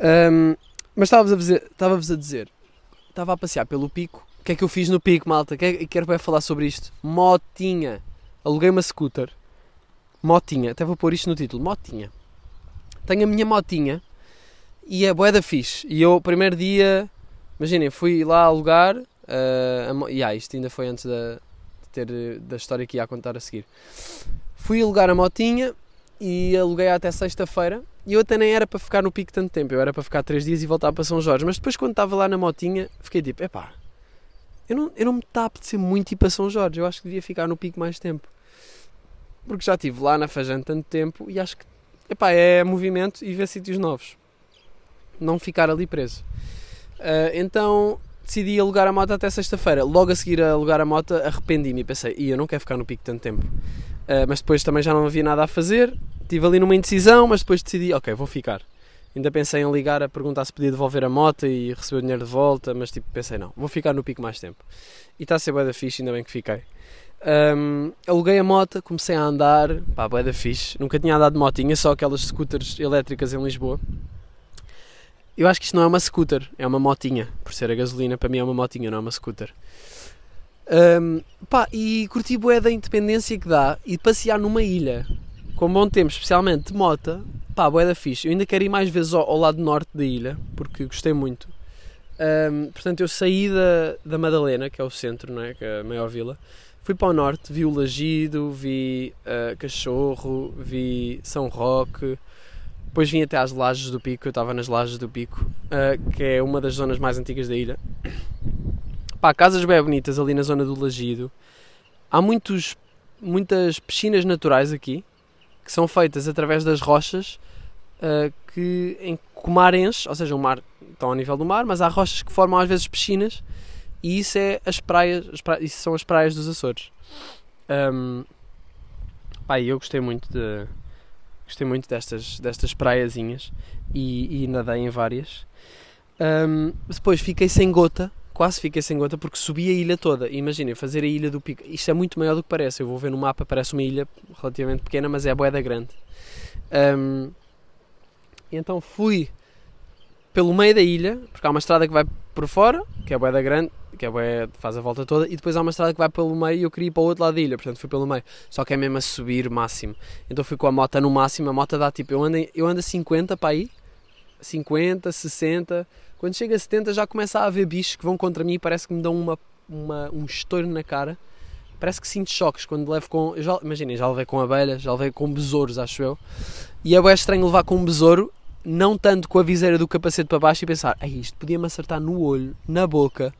Um, mas estava-vos a, dizer, estava a dizer, estava a passear pelo pico. O que é que eu fiz no pico, malta? E quero bem falar sobre isto. Motinha. Aluguei uma scooter. Motinha. Até vou pôr isto no título. Motinha. Tenho a minha motinha e é bué da fixe. E eu, primeiro dia, imaginem, fui lá alugar. Uh, e yeah, isto ainda foi antes da, ter eh, da história que ia contar a seguir. Fui alugar a motinha e aluguei até sexta-feira. E eu até nem era para ficar no pico tanto tempo, eu era para ficar três dias e voltar para São Jorge. Mas depois, quando estava lá na motinha, fiquei tipo: epá, eu não, eu não me está a apetecer muito ir para São Jorge, eu acho que devia ficar no pico mais tempo. Porque já estive lá na Fajã tanto tempo e acho que epá, é movimento e ver sítios novos. Não ficar ali preso. Uh, então decidi alugar a moto até sexta-feira. Logo a seguir a alugar a moto, arrependi-me e pensei, e eu não quero ficar no pico tanto tempo. Uh, mas depois também já não havia nada a fazer. Estive ali numa indecisão, mas depois decidi, ok, vou ficar. Ainda pensei em ligar a perguntar se podia devolver a moto e receber o dinheiro de volta, mas tipo, pensei não, vou ficar no pico mais tempo. E está a ser bué da fixe, ainda bem que fiquei. Um, aluguei a moto, comecei a andar, pá, bué da fixe. Nunca tinha andado de motinha, só aquelas scooters elétricas em Lisboa. Eu acho que isto não é uma scooter, é uma motinha. Por ser a gasolina, para mim é uma motinha, não é uma scooter. Um, pá, e curti bué da independência que dá e passear numa ilha com bom tempo, especialmente de moto, pá, bué da fixe. Eu ainda quero ir mais vezes ao, ao lado norte da ilha, porque gostei muito. Um, portanto, eu saí da, da Madalena, que é o centro, não é? que é a maior vila, fui para o norte, vi o Lagido, vi uh, Cachorro, vi São Roque, depois vim até às Lajes do Pico, eu estava nas Lajes do Pico, uh, que é uma das zonas mais antigas da ilha. Pá, casas bem bonitas ali na zona do Lagido. Há muitos, muitas piscinas naturais aqui, que são feitas através das rochas uh, que em Comarens, ou seja, o mar estão ao nível do mar, mas há rochas que formam às vezes piscinas e isso é as praias, as praias isso são as praias dos Açores. Um, pá, eu gostei muito de gostei muito destas, destas praiazinhas e, e nadei em várias. Um, depois fiquei sem gota quase fiquei sem gota porque subi a ilha toda. Imaginem, fazer a ilha do Pico. Isto é muito maior do que parece. Eu vou ver no mapa, parece uma ilha relativamente pequena, mas é a boeda grande. Um, então fui pelo meio da ilha, porque há uma estrada que vai por fora, que é a boeda grande, que é boeda, faz a volta toda, e depois há uma estrada que vai pelo meio e eu queria ir para o outro lado da ilha, portanto fui pelo meio. Só que é mesmo a subir máximo. Então fui com a moto no máximo, a moto dá tipo, eu ando, eu ando a 50 para aí, 50, 60 quando chega a 70 já começa a haver bichos que vão contra mim e parece que me dão uma, uma, um estouro na cara. Parece que sinto choques quando levo com. Imaginem, já levei com abelhas, já levei com besouros, acho eu. E é bem estranho levar com um besouro, não tanto com a viseira do capacete para baixo e pensar, Ai, isto podia-me acertar no olho, na boca.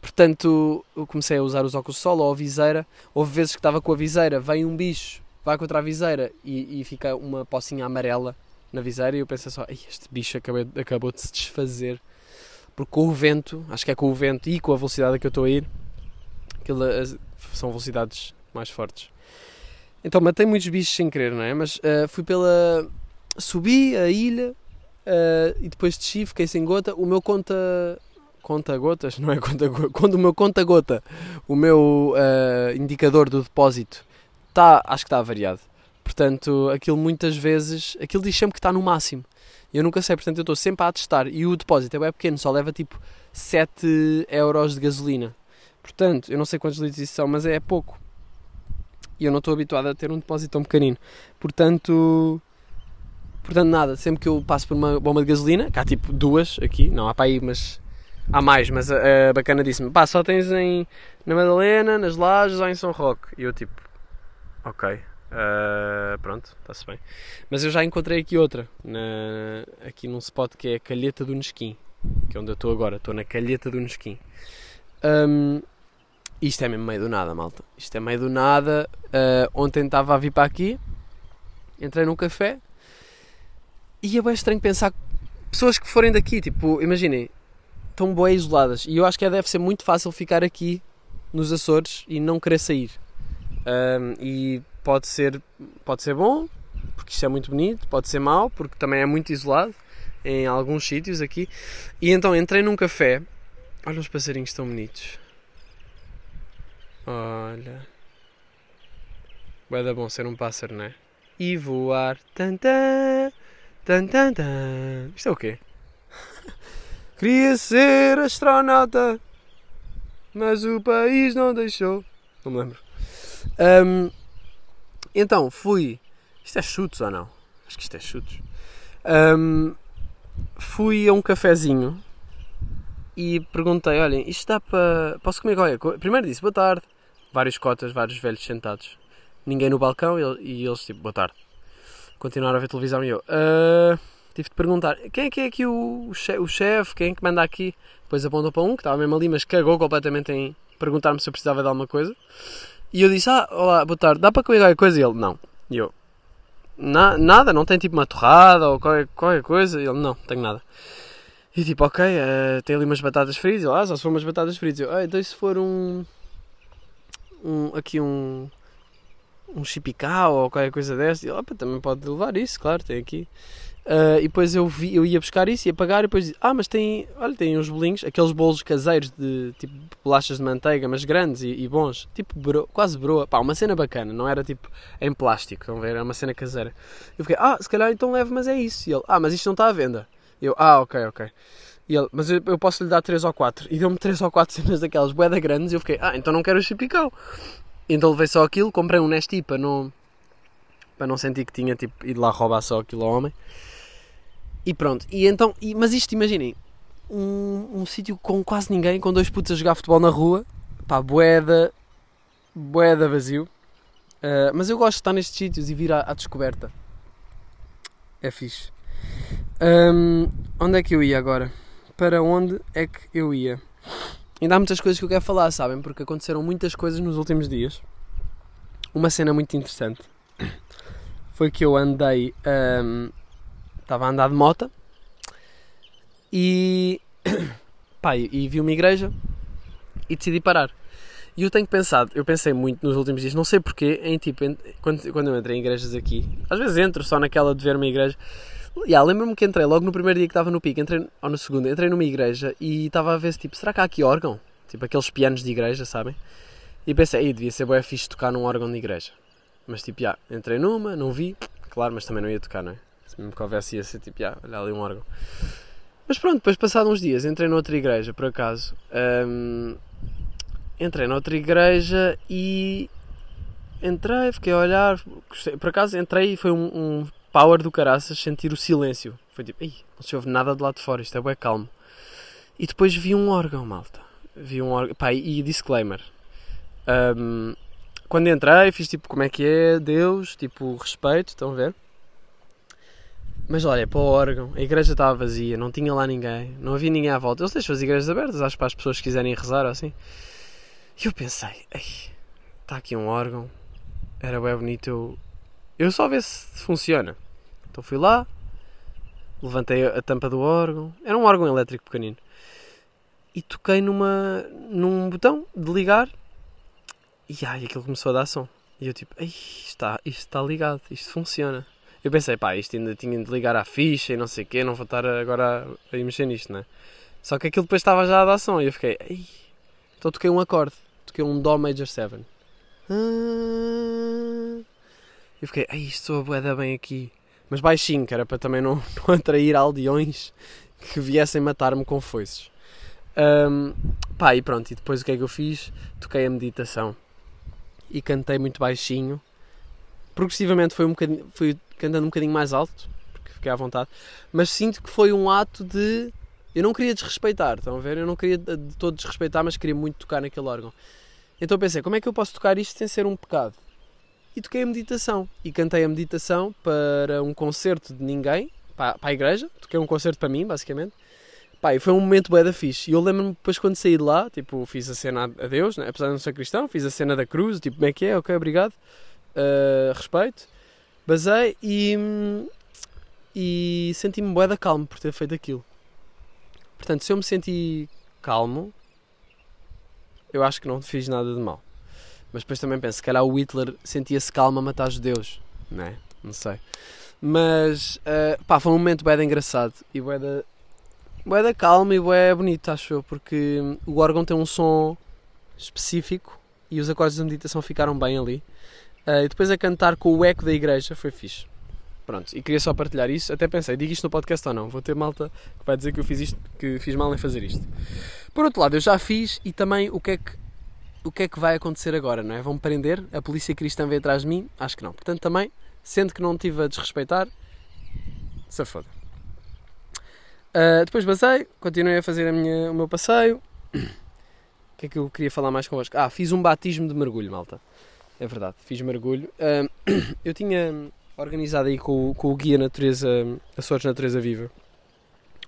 Portanto, eu comecei a usar os óculos de sol ou a viseira. Houve vezes que estava com a viseira, vem um bicho, vai contra a viseira e, e fica uma pocinha amarela na viseira e eu pensei só, este bicho acabou, acabou de se desfazer. Porque com o vento, acho que é com o vento e com a velocidade a que eu estou a ir, aquilo, são velocidades mais fortes. Então matei muitos bichos sem querer, não é? Mas uh, fui pela. Subi a ilha uh, e depois desci, fiquei sem gota. O meu conta. Conta gotas? Não é conta [LAUGHS] Quando o meu conta gota, o meu uh, indicador do depósito, está, acho que está variado. Portanto, aquilo muitas vezes, aquilo diz sempre que está no máximo. Eu nunca sei, portanto eu estou sempre a testar. E o depósito é bem pequeno, só leva tipo 7 euros de gasolina. Portanto, eu não sei quantos litros isso são, mas é pouco. E eu não estou habituado a ter um depósito tão pequenino. Portanto, portanto nada, sempre que eu passo por uma bomba de gasolina, cá tipo duas aqui, não há para aí, mas há mais, mas a, a bacana disse-me, pá, só tens em, na Madalena, nas Lajes ou em São Roque. E eu tipo, ok, Uh, pronto, está-se bem. Mas eu já encontrei aqui outra, na, aqui num spot que é a Calheta do Nesquim, que é onde eu estou agora. Estou na Calheta do Nesquim. Um, isto é mesmo meio do nada, malta. Isto é meio do nada. Uh, ontem estava a vir para aqui, entrei num café e é bem estranho pensar pessoas que forem daqui, tipo, imaginem, estão bem isoladas. E eu acho que deve ser muito fácil ficar aqui nos Açores e não querer sair. Um, e pode ser, pode ser bom, porque isto é muito bonito, pode ser mau, porque também é muito isolado em alguns sítios aqui. E então entrei num café. Olha os passarinhos tão bonitos. Olha. Vai dar bom ser um pássaro, não é? E voar. Tan, tan, tan, tan, tan. Isto é o quê? Queria ser astronauta, mas o país não deixou. Não me lembro. Um, então fui. Isto é chutes ou não? Acho que isto é chutes. Um, fui a um cafezinho e perguntei: olhem, isto dá para. Posso comer qualquer coisa? Primeiro disse boa tarde, vários cotas, vários velhos sentados, ninguém no balcão e eles tipo boa tarde. Continuaram a ver televisão e eu. Uh, tive de perguntar: quem é que é aqui o, o chefe? Quem é que manda aqui? Depois apontou para um que estava mesmo ali, mas cagou completamente em perguntar-me se eu precisava de alguma coisa. E eu disse, ah, olá, boa tarde, dá para comer qualquer coisa? E ele, não. E eu, Na, nada, não tem tipo uma torrada ou qualquer, qualquer coisa? E ele, não, tenho nada. E tipo, ok, uh, tem ali umas batatas fritas. E ele, ah, só se for umas batatas fritas. Eu, ah, então se for um... um, aqui um, um chipicau ou qualquer coisa dessa. E opa, também pode levar isso, claro, tem aqui. Uh, e depois eu, vi, eu ia buscar isso, ia pagar e depois ah, mas tem, olha, tem uns bolinhos, aqueles bolos caseiros de tipo bolachas de manteiga, mas grandes e, e bons, tipo bro, quase broa, pá, uma cena bacana, não era tipo em plástico, estão a ver, era uma cena caseira. Eu fiquei, ah, se calhar então leve, mas é isso. E ele, ah, mas isto não está à venda. Eu, ah, ok, ok. E ele, mas eu, eu posso lhe dar 3 ou 4. E deu-me 3 ou 4 [LAUGHS] cenas daquelas boedas grandes e eu fiquei, ah, então não quero o chipicau. Então levei só aquilo, comprei um Nesti para não, para não sentir que tinha tipo, ido lá roubar só aquilo ao homem. E pronto, e então, e, mas isto imaginem, um, um sítio com quase ninguém, com dois putos a jogar futebol na rua, pá, boeda, boeda vazio. Uh, mas eu gosto de estar nestes sítios e vir à, à descoberta. É fixe. Um, onde é que eu ia agora? Para onde é que eu ia? Ainda há muitas coisas que eu quero falar, sabem? Porque aconteceram muitas coisas nos últimos dias. Uma cena muito interessante [COUGHS] foi que eu andei um, estava a andar de moto e, [COUGHS] pá, e vi uma igreja e decidi parar. E eu tenho pensado, eu pensei muito nos últimos dias, não sei porquê, em tipo, em, quando, quando eu entrei em igrejas aqui, às vezes entro só naquela de ver uma igreja. Yeah, Lembro-me que entrei logo no primeiro dia que estava no pico, entrei, ou no segundo, entrei numa igreja e estava a ver se tipo, será que há aqui órgão? Tipo aqueles pianos de igreja, sabem? E pensei, aí devia ser boa fixe tocar num órgão de igreja. Mas tipo, já, entrei numa, não vi, claro, mas também não ia tocar, não é? Se mesmo que houvesse ia ser tipo, ah, olha ali um órgão. Mas pronto, depois passado uns dias entrei noutra igreja, por acaso. Um, entrei noutra igreja e entrei, fiquei a olhar. Gostei, por acaso entrei e foi um, um, power do caraças sentir o silêncio. Foi tipo, não se ouve nada de lá de fora, isto é bem calmo. E depois vi um órgão, malta. Vi um órgão. Pá, e disclaimer. Um, quando entrei, fiz tipo, como é que é, Deus, tipo, respeito, estão a ver? Mas olha, para o órgão, a igreja estava vazia, não tinha lá ninguém, não havia ninguém à volta. Eles deixam as igrejas abertas, acho para as pessoas que quiserem rezar ou assim. E eu pensei, está aqui um órgão, era bem bonito, eu, eu só ver se funciona. Então fui lá, levantei a tampa do órgão, era um órgão elétrico pequenino, e toquei numa, num botão de ligar, e ai, aquilo começou a dar som. E eu tipo, está, isto está ligado, isto funciona. Eu pensei, pá, isto ainda tinha de ligar à ficha e não sei o quê, não vou estar agora a, mexer nisto, né? Só que aquilo depois estava já a dar som e eu fiquei, Ei. então toquei um acorde, toquei um Dó Major 7. Ah. Eu fiquei, ei, isto soa boeda bem aqui. Mas baixinho, que era para também não, [LAUGHS] não atrair aldeões que viessem matar-me com foices. Um, pá, e pronto, e depois o que é que eu fiz? Toquei a meditação e cantei muito baixinho. Progressivamente foi um bocadinho, cantando um bocadinho mais alto, porque fiquei à vontade, mas sinto que foi um ato de. Eu não queria desrespeitar, estão a ver? Eu não queria de todo desrespeitar, mas queria muito tocar naquele órgão. Então pensei, como é que eu posso tocar isto sem ser um pecado? E toquei a meditação. E cantei a meditação para um concerto de ninguém, para, para a igreja. Toquei um concerto para mim, basicamente. Pá, e foi um momento bué da fixe. E eu lembro-me depois quando saí de lá, tipo, fiz a cena a Deus, né? apesar de não ser cristão, fiz a cena da cruz, tipo, como é que é? Ok, obrigado. Uh, respeito. Basei e, e senti-me bué da calmo por ter feito aquilo. Portanto, se eu me senti calmo, eu acho que não fiz nada de mal. Mas depois também penso, se calhar o Hitler sentia-se calmo a matar judeus, não é? Não sei. Mas, uh, pá, foi um momento da engraçado e bué da, bué da calma e bué bonito, acho eu, porque o órgão tem um som específico e os acordes da meditação ficaram bem ali. Uh, e depois a cantar com o eco da igreja foi fixe. Pronto, e queria só partilhar isso. Até pensei, digo isto no podcast ou não? Vou ter malta que vai dizer que eu fiz isto, que fiz mal em fazer isto. Por outro lado, eu já fiz e também o que é que, o que, é que vai acontecer agora, não é? Vão-me prender? A polícia cristã vem atrás de mim? Acho que não. Portanto, também, sendo que não tive a desrespeitar, se foda. Uh, depois basei, continuei a fazer a minha, o meu passeio. [COUGHS] O que é que eu queria falar mais convosco? Ah, fiz um batismo de mergulho, malta. É verdade, fiz mergulho. [COUGHS] Eu tinha organizado aí com, com o guia Natureza, Açores Natureza Viva,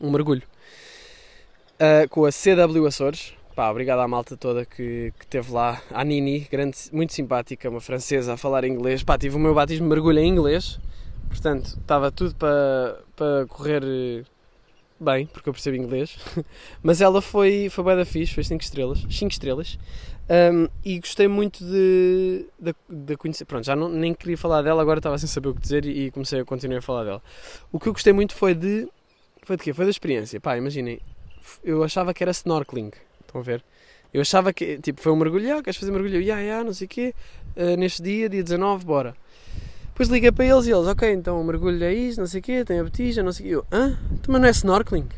um mergulho. Uh, com a CW Açores. Pá, obrigado à malta toda que, que teve lá. A Nini, grande, muito simpática, uma francesa a falar inglês. Pá, tive o meu batismo de mergulho em inglês. Portanto, estava tudo para, para correr bem, porque eu percebo inglês, [LAUGHS] mas ela foi, foi bem da fixe, foi 5 estrelas, 5 estrelas, um, e gostei muito de, de, de, conhecer, pronto, já não, nem queria falar dela, agora estava sem saber o que dizer e, e comecei a continuar a falar dela. O que eu gostei muito foi de, foi de quê? Foi da experiência, pá, imaginem, eu achava que era snorkeling, estão a ver? Eu achava que, tipo, foi um mergulho, ah, queres fazer mergulho? Ya, ya, não sei o quê, uh, neste dia, dia 19, bora. Depois liguei para eles e eles, ok, então o mergulho é isto, não sei o quê, tem a botija, não sei o quê. Eu, hã? Tu, mas não é snorkeling?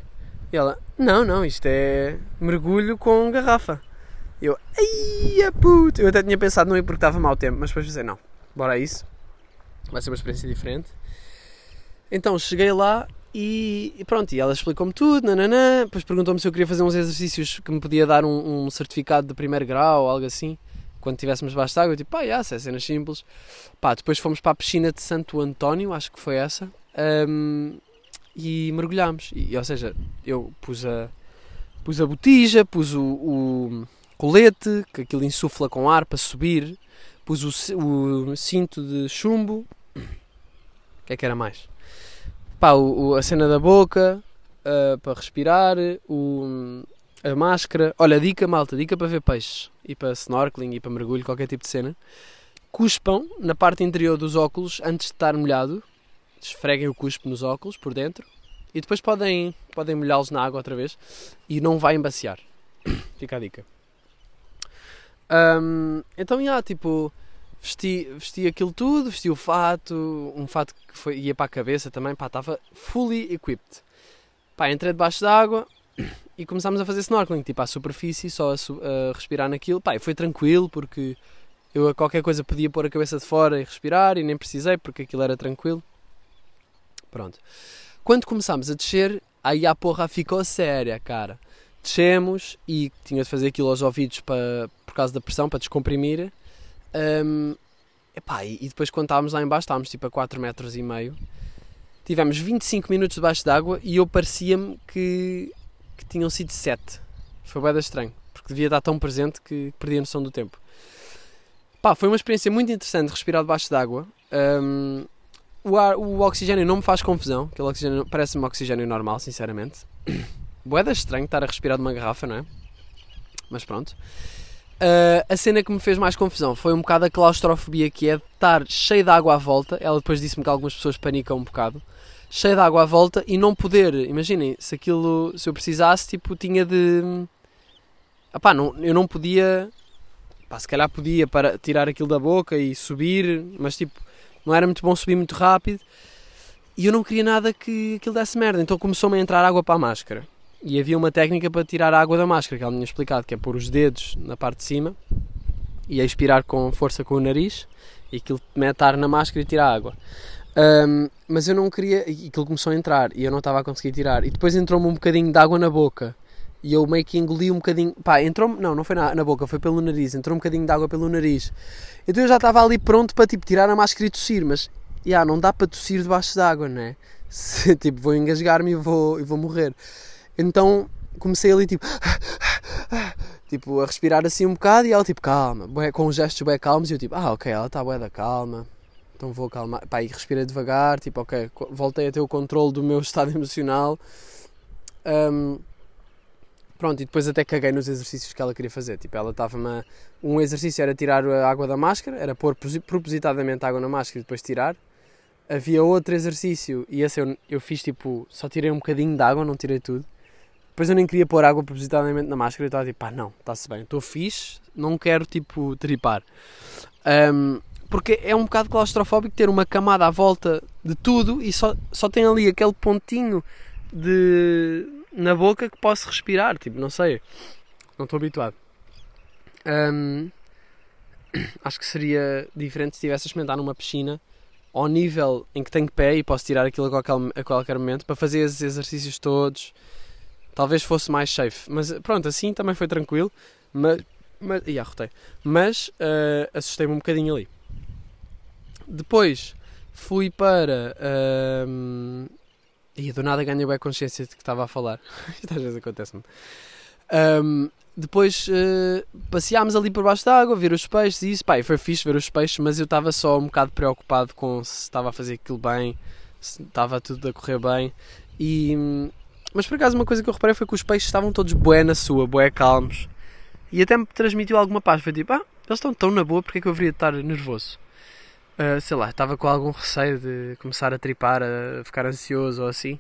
E ela, não, não, isto é mergulho com garrafa. Eu, ai, puto! Eu até tinha pensado não ir porque estava mau tempo, mas depois pensei, não, bora a isso. Vai ser uma experiência diferente. Então cheguei lá e, e pronto, e ela explicou-me tudo, nananã, depois perguntou-me se eu queria fazer uns exercícios que me podia dar um, um certificado de primeiro grau ou algo assim quando tivéssemos debaixo de água, eu tipo, pá, yeah, é cenas simples. Pá, depois fomos para a piscina de Santo António, acho que foi essa, um, e mergulhámos. E, ou seja, eu pus a, pus a botija, pus o, o colete, que aquilo insufla com ar para subir, pus o, o cinto de chumbo. O que é que era mais? Pá, o, a cena da boca uh, para respirar, o, a máscara. Olha, dica, malta, dica para ver peixes e para snorkeling e para mergulho, qualquer tipo de cena. Cuspam na parte interior dos óculos antes de estar molhado. Esfreguem o cuspe nos óculos por dentro e depois podem, podem molhá-los na água outra vez e não vai embaciar. [COUGHS] Fica a dica. Um, então, já, tipo, vesti, vesti aquilo tudo, vesti o fato, um fato que foi, ia para a cabeça também, pá, estava fully equipped. Pá, entrei debaixo da água, e começámos a fazer snorkeling, tipo à superfície, só a, a respirar naquilo. Pá, e foi tranquilo porque eu a qualquer coisa podia pôr a cabeça de fora e respirar e nem precisei porque aquilo era tranquilo. Pronto. Quando começámos a descer, aí a porra ficou séria, cara. Descemos e tinha de fazer aquilo aos ouvidos para, por causa da pressão, para descomprimir. Um, epá, e, depois quando estávamos lá embaixo, estávamos tipo a 4 metros e meio. Tivemos 25 minutos debaixo d'água e eu parecia-me que que tinham sido sete. Foi bem estranho, porque devia estar tão presente que perdi a noção do tempo. Foi uma experiência muito interessante respirar debaixo d'água. Um, o, ar, o oxigênio não me faz confusão, aquele oxigênio parece-me oxigênio normal, sinceramente. Boeda estranho estar a respirar de uma garrafa, não é? Mas pronto. Uh, a cena que me fez mais confusão foi um bocado a claustrofobia que é de estar cheio de água à volta. Ela depois disse-me que algumas pessoas panicam um bocado cheio de água à volta e não poder, imaginem, se aquilo, se eu precisasse, tipo, tinha de. Epá, não, eu não podia. Pá, se calhar podia para tirar aquilo da boca e subir, mas tipo, não era muito bom subir muito rápido e eu não queria nada que aquilo desse merda, então começou-me a entrar água para a máscara. E havia uma técnica para tirar a água da máscara que ela me tinha explicado, que é pôr os dedos na parte de cima e expirar com força com o nariz e aquilo mete ar na máscara e tira a água. Um, mas eu não queria. E aquilo começou a entrar e eu não estava a conseguir tirar. E depois entrou-me um bocadinho de água na boca. E eu meio que engoli um bocadinho. Pá, entrou-me. Não, não foi na, na boca, foi pelo nariz. Entrou um bocadinho de água pelo nariz. Então eu já estava ali pronto para tipo, tirar a máscara e tossir. Mas yeah, não dá para tossir debaixo d'água, não é? [LAUGHS] Se, tipo, vou engasgar-me e vou, e vou morrer. Então comecei ali tipo. tipo, a respirar assim um bocado e ela tipo, calma, com gestos bem calmos. E eu tipo, ah, ok, ela está bué da calma então vou acalmar. Pá, e respirei devagar, tipo, ok, voltei a ter o controle do meu [LAUGHS] estado emocional. Um, pronto, e depois até caguei nos exercícios que ela queria fazer. Tipo, ela estava-me. Um exercício era tirar a água da máscara, era pôr propositadamente água na máscara e depois tirar. Havia outro exercício, e esse eu, eu fiz tipo, só tirei um bocadinho de água, não tirei tudo. Depois eu nem queria pôr água propositadamente na máscara e estava tipo, pá, não, está-se bem, estou fixe, não quero tipo tripar. Um, porque é um bocado claustrofóbico ter uma camada à volta de tudo e só, só tem ali aquele pontinho de na boca que posso respirar, tipo, não sei, não estou habituado. Um, [CLEARS THROAT] acho que seria diferente se estivesse a experimentar numa piscina ao nível em que tenho pé e posso tirar aquilo a qualquer, a qualquer momento para fazer esses exercícios todos. Talvez fosse mais safe, mas pronto, assim também foi tranquilo. Mas, mas, ia, arrotei. mas uh, assustei-me um bocadinho ali. Depois fui para. Um, e do nada ganhei bem consciência de que estava a falar. [LAUGHS] Isto às vezes acontece-me. Um, depois uh, passeámos ali por baixo da água, ver os peixes e isso. Pá, foi fixe ver os peixes, mas eu estava só um bocado preocupado com se estava a fazer aquilo bem, se estava tudo a correr bem. E, mas por acaso uma coisa que eu reparei foi que os peixes estavam todos bué na sua, bué calmos. E até me transmitiu alguma paz. Foi tipo, ah, eles estão tão na boa, porque é que eu deveria estar nervoso? Uh, sei lá, estava com algum receio de começar a tripar, a ficar ansioso ou assim.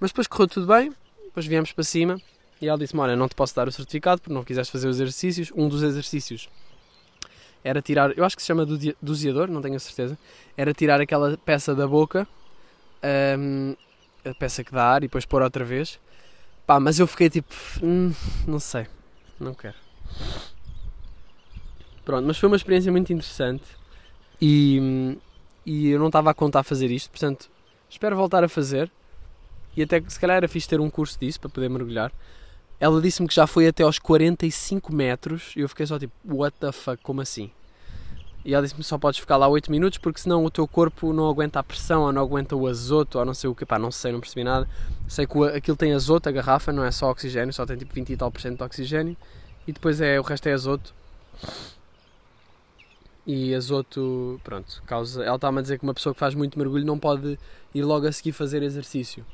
Mas depois correu tudo bem, depois viemos para cima e ela disse-me, olha, não te posso dar o certificado porque não quiseste fazer os exercícios. Um dos exercícios era tirar, eu acho que se chama doseador, não tenho a certeza, era tirar aquela peça da boca, um, a peça que dá ar e depois pôr outra vez. Pá, mas eu fiquei tipo, hum, não sei, não quero. Pronto, mas foi uma experiência muito interessante e, e eu não estava a contar fazer isto, portanto, espero voltar a fazer. E até que se calhar era fixe ter um curso disso para poder mergulhar. Ela disse-me que já foi até aos 45 metros e eu fiquei só tipo, what the fuck, como assim? E ela disse-me só podes ficar lá 8 minutos porque senão o teu corpo não aguenta a pressão ou não aguenta o azoto ou não sei o que, pá, não sei, não percebi nada. Sei que aquilo tem azoto, a garrafa, não é só oxigênio, só tem tipo 20 e tal por cento de oxigênio e depois é, o resto é azoto. E azoto, pronto, causa. Ela está-me a dizer que uma pessoa que faz muito mergulho não pode ir logo a seguir fazer exercício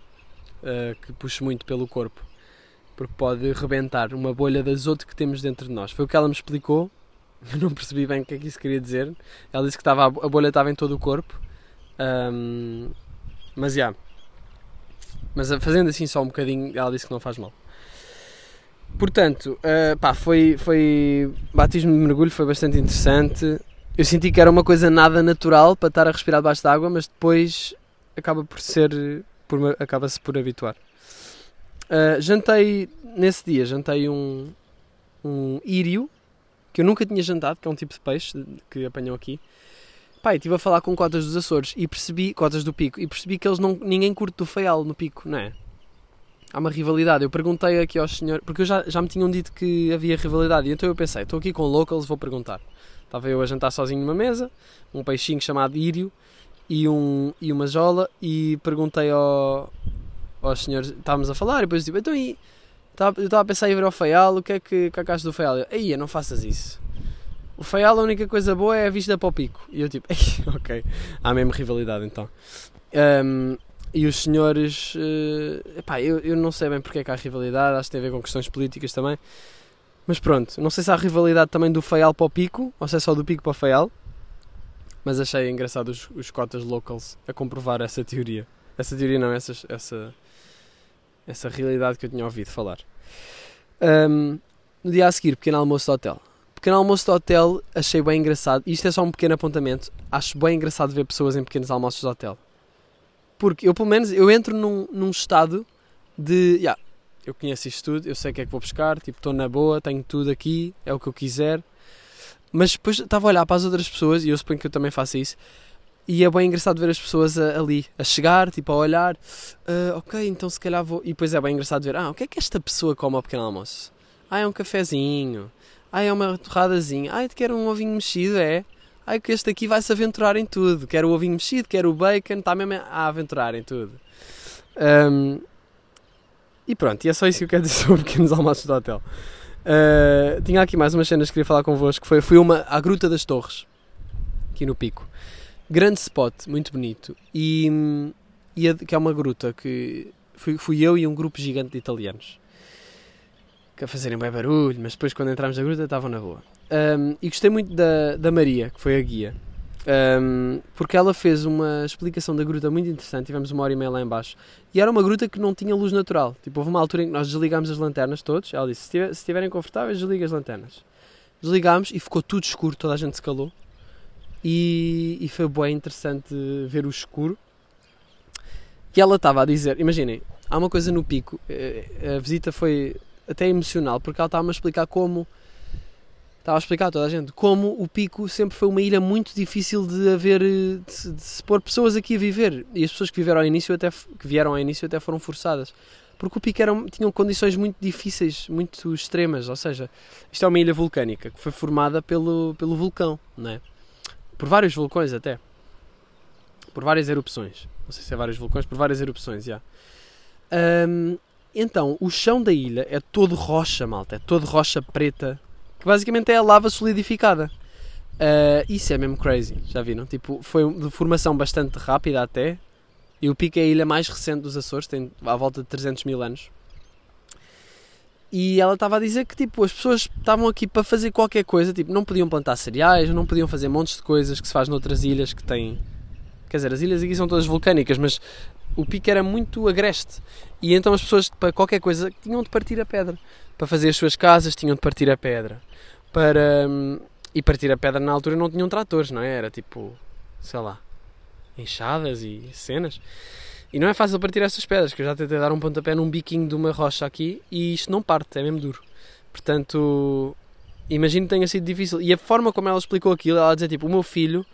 uh, que puxe muito pelo corpo porque pode rebentar uma bolha de azoto que temos dentro de nós. Foi o que ela me explicou. Eu [LAUGHS] não percebi bem o que é que isso queria dizer. Ela disse que estava, a bolha estava em todo o corpo. Um, mas já. Yeah. Mas fazendo assim só um bocadinho, ela disse que não faz mal. Portanto, uh, pá, foi, foi. Batismo de mergulho foi bastante interessante. Eu senti que era uma coisa nada natural para estar a respirar debaixo d'água, mas depois acaba por ser. Por, acaba-se por habituar. Uh, jantei, nesse dia, jantei um, um írio, que eu nunca tinha jantado, que é um tipo de peixe que apanham aqui. Pai, estive a falar com cotas dos Açores e percebi, cotas do pico, e percebi que eles não, ninguém curte do feial no pico, não é? Há uma rivalidade. Eu perguntei aqui ao senhor, porque eu já, já me tinham dito que havia rivalidade, então eu pensei, estou aqui com locals, vou perguntar. Estava eu a jantar sozinho numa mesa, um peixinho chamado írio e, um, e uma jola, e perguntei ao, aos senhores, estávamos a falar e depois tipo, então e, eu estava a pensar em ir ao Faial, o que é que, que acaso do Faial? Aí, não faças isso. O Faial, a única coisa boa é a vista para o pico. E eu tipo, [LAUGHS] ok, há mesmo rivalidade então. Um, e os senhores, uh, epá, eu, eu não sei bem porque é que há rivalidade, acho que tem a ver com questões políticas também. Mas pronto, não sei se há rivalidade também do Faial para o pico, ou se é só do pico para o Faial. Mas achei engraçado os, os cotas locals a comprovar essa teoria. Essa teoria não, essa, essa, essa realidade que eu tinha ouvido falar. Um, no dia a seguir, pequeno almoço de hotel. Pequeno almoço de hotel achei bem engraçado. Isto é só um pequeno apontamento. Acho bem engraçado ver pessoas em pequenos almoços de hotel. Porque eu, pelo menos, eu entro num, num estado de. Yeah, eu conheço isto tudo, eu sei o que é que vou buscar, tipo, estou na boa, tenho tudo aqui, é o que eu quiser. Mas depois estava a olhar para as outras pessoas, e eu suponho que eu também faço isso, e é bem engraçado ver as pessoas a, ali, a chegar, tipo, a olhar. Uh, ok, então se calhar vou. E depois é bem engraçado ver, ah, o que é que esta pessoa come ao pequeno almoço? Ah, é um cafezinho. Ah, é uma torradazinha. Ah, quero um ovinho mexido, é? Ah, que este aqui vai-se aventurar em tudo. Quero o ovinho mexido, quero o bacon, está mesmo a aventurar em tudo. Um, e pronto, e é só isso que eu quero dizer [LAUGHS] sobre pequenos almoços do hotel. Uh, tinha aqui mais umas cenas que queria falar convosco. Foi, fui uma, à Gruta das Torres, aqui no Pico. Grande spot, muito bonito. E, e a, que é uma gruta que fui, fui eu e um grupo gigante de italianos que a fazerem bem barulho, mas depois quando entramos na gruta estavam na boa. Um, e gostei muito da, da Maria, que foi a guia, um, porque ela fez uma explicação da gruta muito interessante. Tivemos uma hora e meia lá embaixo e era uma gruta que não tinha luz natural. Tipo, houve uma altura em que nós desligámos as lanternas todos. Ela disse: se estiverem confortáveis, desliga as lanternas. Desligámos e ficou tudo escuro, toda a gente se calou e, e foi bem interessante ver o escuro. E ela estava a dizer: imaginem, há uma coisa no pico, eh, a visita foi até emocional, porque ela estava a explicar como. Estava a explicar a toda a gente como o Pico sempre foi uma ilha muito difícil de haver, de, de se pôr pessoas aqui a viver. E as pessoas que, viveram ao início até, que vieram ao início até foram forçadas. Porque o Pico era, tinham condições muito difíceis, muito extremas. Ou seja, isto é uma ilha vulcânica que foi formada pelo, pelo vulcão, não é? Por vários vulcões até. Por várias erupções. Não sei se é vários vulcões, por várias erupções, já. Um, então, o chão da ilha é todo rocha, malta. É todo rocha preta. Que basicamente é a lava solidificada. Uh, isso é mesmo crazy, já viram? Tipo, foi de formação bastante rápida até. E o Pico é a ilha mais recente dos Açores, tem à volta de 300 mil anos. E ela estava a dizer que tipo, as pessoas estavam aqui para fazer qualquer coisa, tipo, não podiam plantar cereais, não podiam fazer montes de coisas que se faz noutras ilhas que têm. Quer dizer, as ilhas aqui são todas vulcânicas, mas o pico era muito agreste. E então as pessoas, para qualquer coisa, tinham de partir a pedra. Para fazer as suas casas, tinham de partir a pedra. Para. hum, E partir a pedra na altura não tinham tratores, não é? Era tipo. sei lá. enxadas e cenas. E não é fácil partir essas pedras, que eu já tentei dar um pontapé num biquinho de uma rocha aqui e isto não parte, é mesmo duro. Portanto, imagino que tenha sido difícil. E a forma como ela explicou aquilo, ela dizia tipo: o meu filho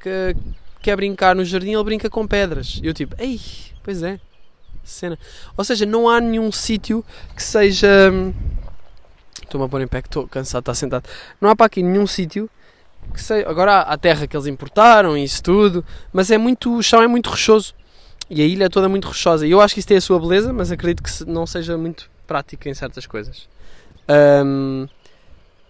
que quer brincar no jardim, ele brinca com pedras. E eu tipo: ei, pois é, cena. Ou seja, não há nenhum sítio que seja. Estou-me a pôr em pé que estou cansado estar sentado. Não há para aqui nenhum sítio que seja. Agora há a terra que eles importaram e isso tudo, mas é muito. O chão é muito rochoso. E a ilha é toda muito rochosa. E eu acho que isso tem a sua beleza, mas acredito que não seja muito prática em certas coisas. Ahm,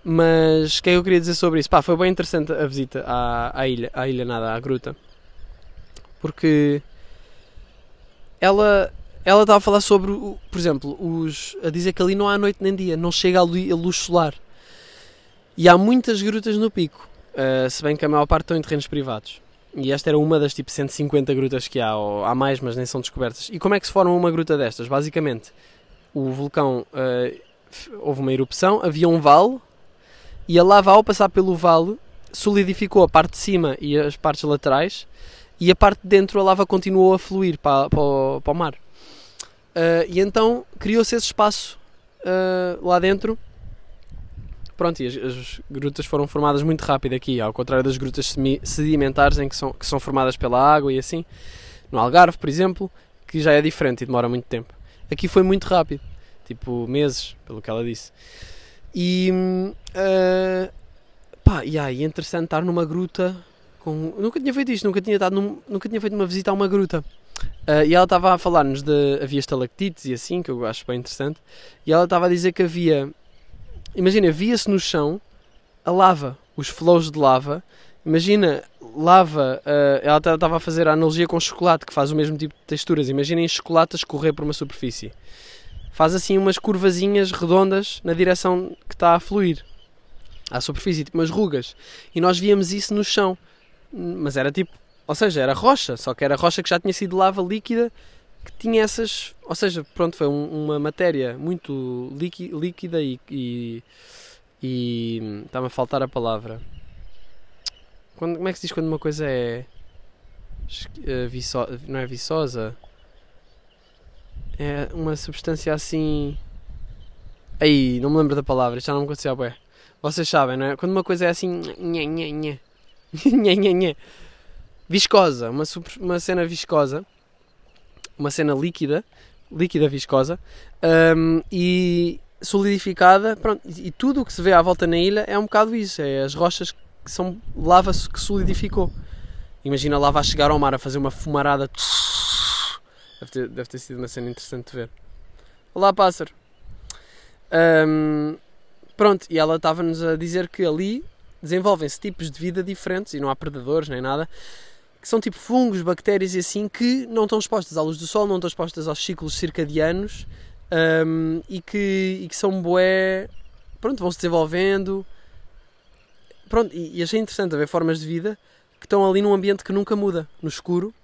mas o que é que eu queria dizer sobre isso? Pá, foi bem interessante a visita à, à ilha, à ilha nada, à gruta. Porque ela ela estava a falar sobre, por exemplo, os, a dizer que ali não há noite nem dia, não chega a, lu- a luz solar. E há muitas grutas no pico, ah, se bem que a maior parte estão em terrenos privados. E esta era uma das tipo 150 grutas que há, ou há mais, mas nem são descobertas. E como é que se forma uma gruta destas? Basicamente, o vulcão f- houve uma erupção, havia um vale, e a lava ao passar pelo vale solidificou a parte de cima e as partes laterais, e a parte de dentro a lava continuou a fluir para, para, o, para o mar. Ah, e então criou-se esse espaço ah, lá dentro. Pronto, e as, as grutas foram formadas muito rápido aqui, ao contrário das grutas sedimentares em que são, que são formadas pela água e assim. No Algarve, por exemplo, que já é diferente e demora muito tempo. Aqui foi muito rápido, tipo meses, pelo que ela disse. E ah, pá, e aí interessante estar numa gruta com. Nunca tinha feito isto, nunca tinha, estado num- nunca tinha feito uma visita a uma gruta. Ah, e ela estava a falar-nos de. Havia estalactites e assim, que eu acho bem interessante. E ela estava a dizer que havia. Imagina, via-se no chão a lava, os flows de lava. Imagina, lava. ah, ela estava a fazer a analogia com chocolate, que faz o mesmo tipo de texturas. Imaginem chocolate a escorrer por uma superfície. Faz assim umas curvazinhas redondas na direção que está a fluir à superfície, tipo umas rugas. E nós víamos isso no chão. Mas era tipo ou seja, era rocha, só que era rocha que já tinha sido lava líquida, que tinha essas. Ou seja, pronto, foi um- uma matéria muito líqui- líquida e. e, Está-me a faltar a palavra. Quando, como é que se diz quando uma coisa é. eh, viço- não é viçosa? É uma substância assim. Aí, não me lembro da palavra, já não me acontecia bem. Vocês sabem, não é? Quando uma coisa é assim. Nhé, nhé, nhé. [LAUGHS] nhé, nhé, nhé viscosa, uma, super- uma cena viscosa, uma cena líquida, líquida viscosa, hum, e solidificada, pronto, e, tudo o que se vê à volta na ilha é um bocado isso, é as rochas que são lava que solidificou. Imagina a lava chegar ao mar a fazer uma fumarada. Deve ter, deve ter sido uma cena interessante de ver. Olá, pássaro. Hum, pronto, e ela estava-nos a dizer que ali desenvolvem-se tipos de vida diferentes e não há predadores nem nada que são tipo fungos, bactérias e assim que não estão expostas à luz do sol, não estão expostas aos ciclos circadianos hum, e, que, e que são bué. Pronto, vão se desenvolvendo. Pronto, e, e achei interessante haver formas de vida que estão ali num ambiente que nunca muda, no escuro.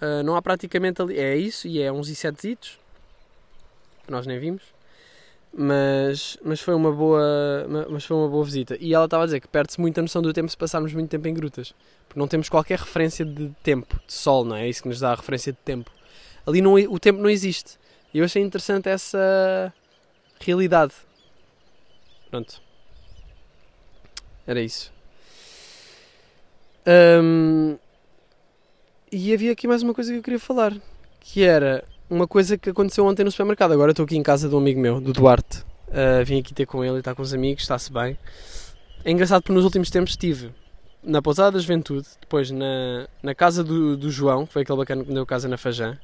Ah, não há praticamente ali. É isso, e é uns insetositos que nós nem vimos. Mas, mas foi uma boa ma- mas foi uma boa visita. E ela estava a dizer que perde-se muita noção do tempo se passarmos muito tempo em grutas porque não temos qualquer referência de tempo de sol não é? É isso que nos dá a referência de tempo. Ali não, o tempo não existe. E eu achei interessante essa realidade. Pronto. Era isso. Hum, e havia aqui mais uma coisa que eu queria falar que era uma coisa que aconteceu ontem no supermercado. Agora estou aqui em casa de um amigo meu, do Duarte. Uh, vim aqui ter com ele está com os amigos, está-se bem. É engraçado porque nos últimos tempos estive na Pousada da Juventude, depois na, na casa do, do João, que foi aquele bacana que me deu casa na Fajã,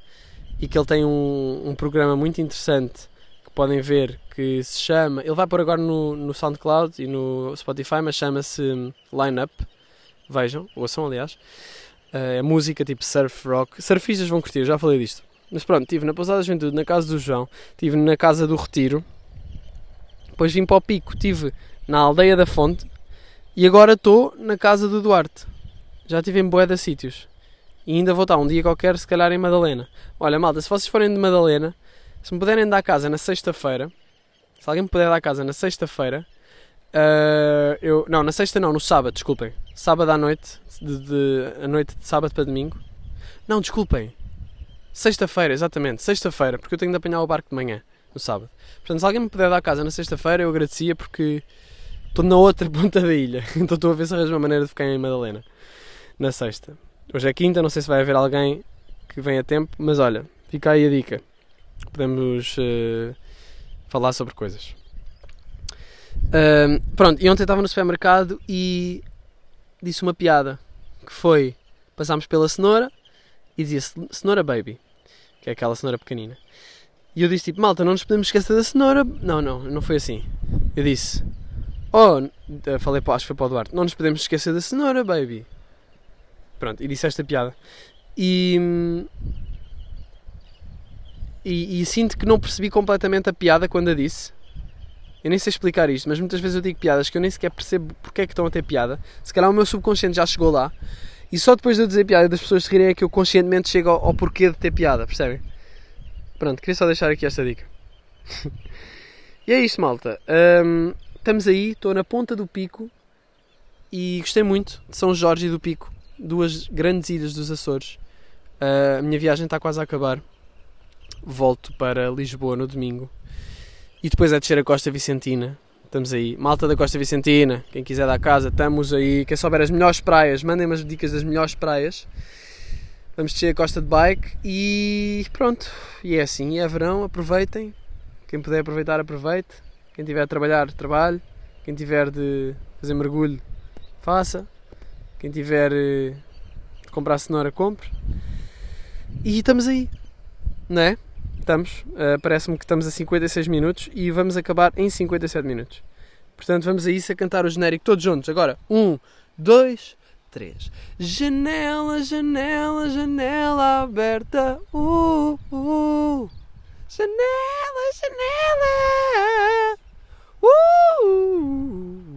e que ele tem um, um programa muito interessante que podem ver que se chama. Ele vai pôr agora no, no SoundCloud e no Spotify, mas chama-se Line Up. Vejam, ouçam aliás. Uh, é música tipo surf rock. Surfistas vão curtir, já falei disto. Mas pronto, estive na Pousada da Juventude, na casa do João, estive na casa do Retiro, depois vim para o Pico, estive na aldeia da Fonte e agora estou na casa do Duarte. Já estive em Boeda sítios. E ainda vou estar um dia qualquer, se calhar, em Madalena. Olha, malta, se vocês forem de Madalena, se me puderem dar casa na sexta-feira, se alguém me puder dar casa na sexta-feira, uh, eu. Não, na sexta não, no sábado, desculpem. Sábado à noite, de, de, a noite de sábado para domingo. Não, desculpem. Sexta-feira, exatamente, sexta-feira, porque eu tenho de apanhar o barco de manhã, no sábado. Portanto, se alguém me puder dar casa na sexta-feira, eu agradecia porque estou na outra [LAUGHS] ponta da ilha. Então estou a ver se arranjo uma maneira de ficar em Madalena na sexta. Hoje é quinta, não sei se vai haver alguém que venha a tempo, mas olha, fica aí a dica. Podemos uh, falar sobre coisas. Uh, pronto, e ontem estava no supermercado e disse uma piada que foi: passámos pela cenoura e dizia cenoura baby, que é aquela cenoura pequenina. E eu disse tipo, malta, não nos podemos esquecer da cenoura. Não, não, não foi assim. Eu disse, oh, falei, acho que foi para o Duarte, não nos podemos esquecer da cenoura baby. Pronto, e disse esta piada. E, e, e, sinto que não percebi completamente a piada quando a disse. Eu nem sei explicar isto, mas muitas vezes eu digo piadas que eu nem sequer percebo porque é que estão a ter piada. Se calhar o meu subconsciente já chegou lá. E só depois de eu dizer piada e das pessoas se rirem é que eu conscientemente chego ao, ao porquê de ter piada, percebem? Pronto, queria só deixar aqui esta dica. [LAUGHS] e é isto, malta. Um, estamos aí, estou na ponta do pico e gostei muito de São Jorge e do Pico duas grandes ilhas dos Açores. Uh, a minha viagem está quase a acabar. Volto para Lisboa no domingo. E depois é descer a Costa Vicentina. Estamos aí. Malta da Costa Vicentina, quem quiser dar casa, estamos aí. Quem souber as melhores praias, mandem umas dicas das melhores praias. Vamos descer a costa de bike e pronto. E é assim, é verão, aproveitem. Quem puder aproveitar, aproveite. Quem tiver a trabalhar, trabalhe. Quem tiver de fazer mergulho, faça. Quem tiver uh, de comprar cenoura, compre. E estamos aí, não é? estamos. Uh, Parece-me que estamos a 56 minutos e vamos acabar em 57 minutos. Portanto, vamos a isso a cantar o genérico todos juntos. Agora, um, dois, três. Janela, janela, janela aberta. Uh, uh. Janela, janela. Uh. uh.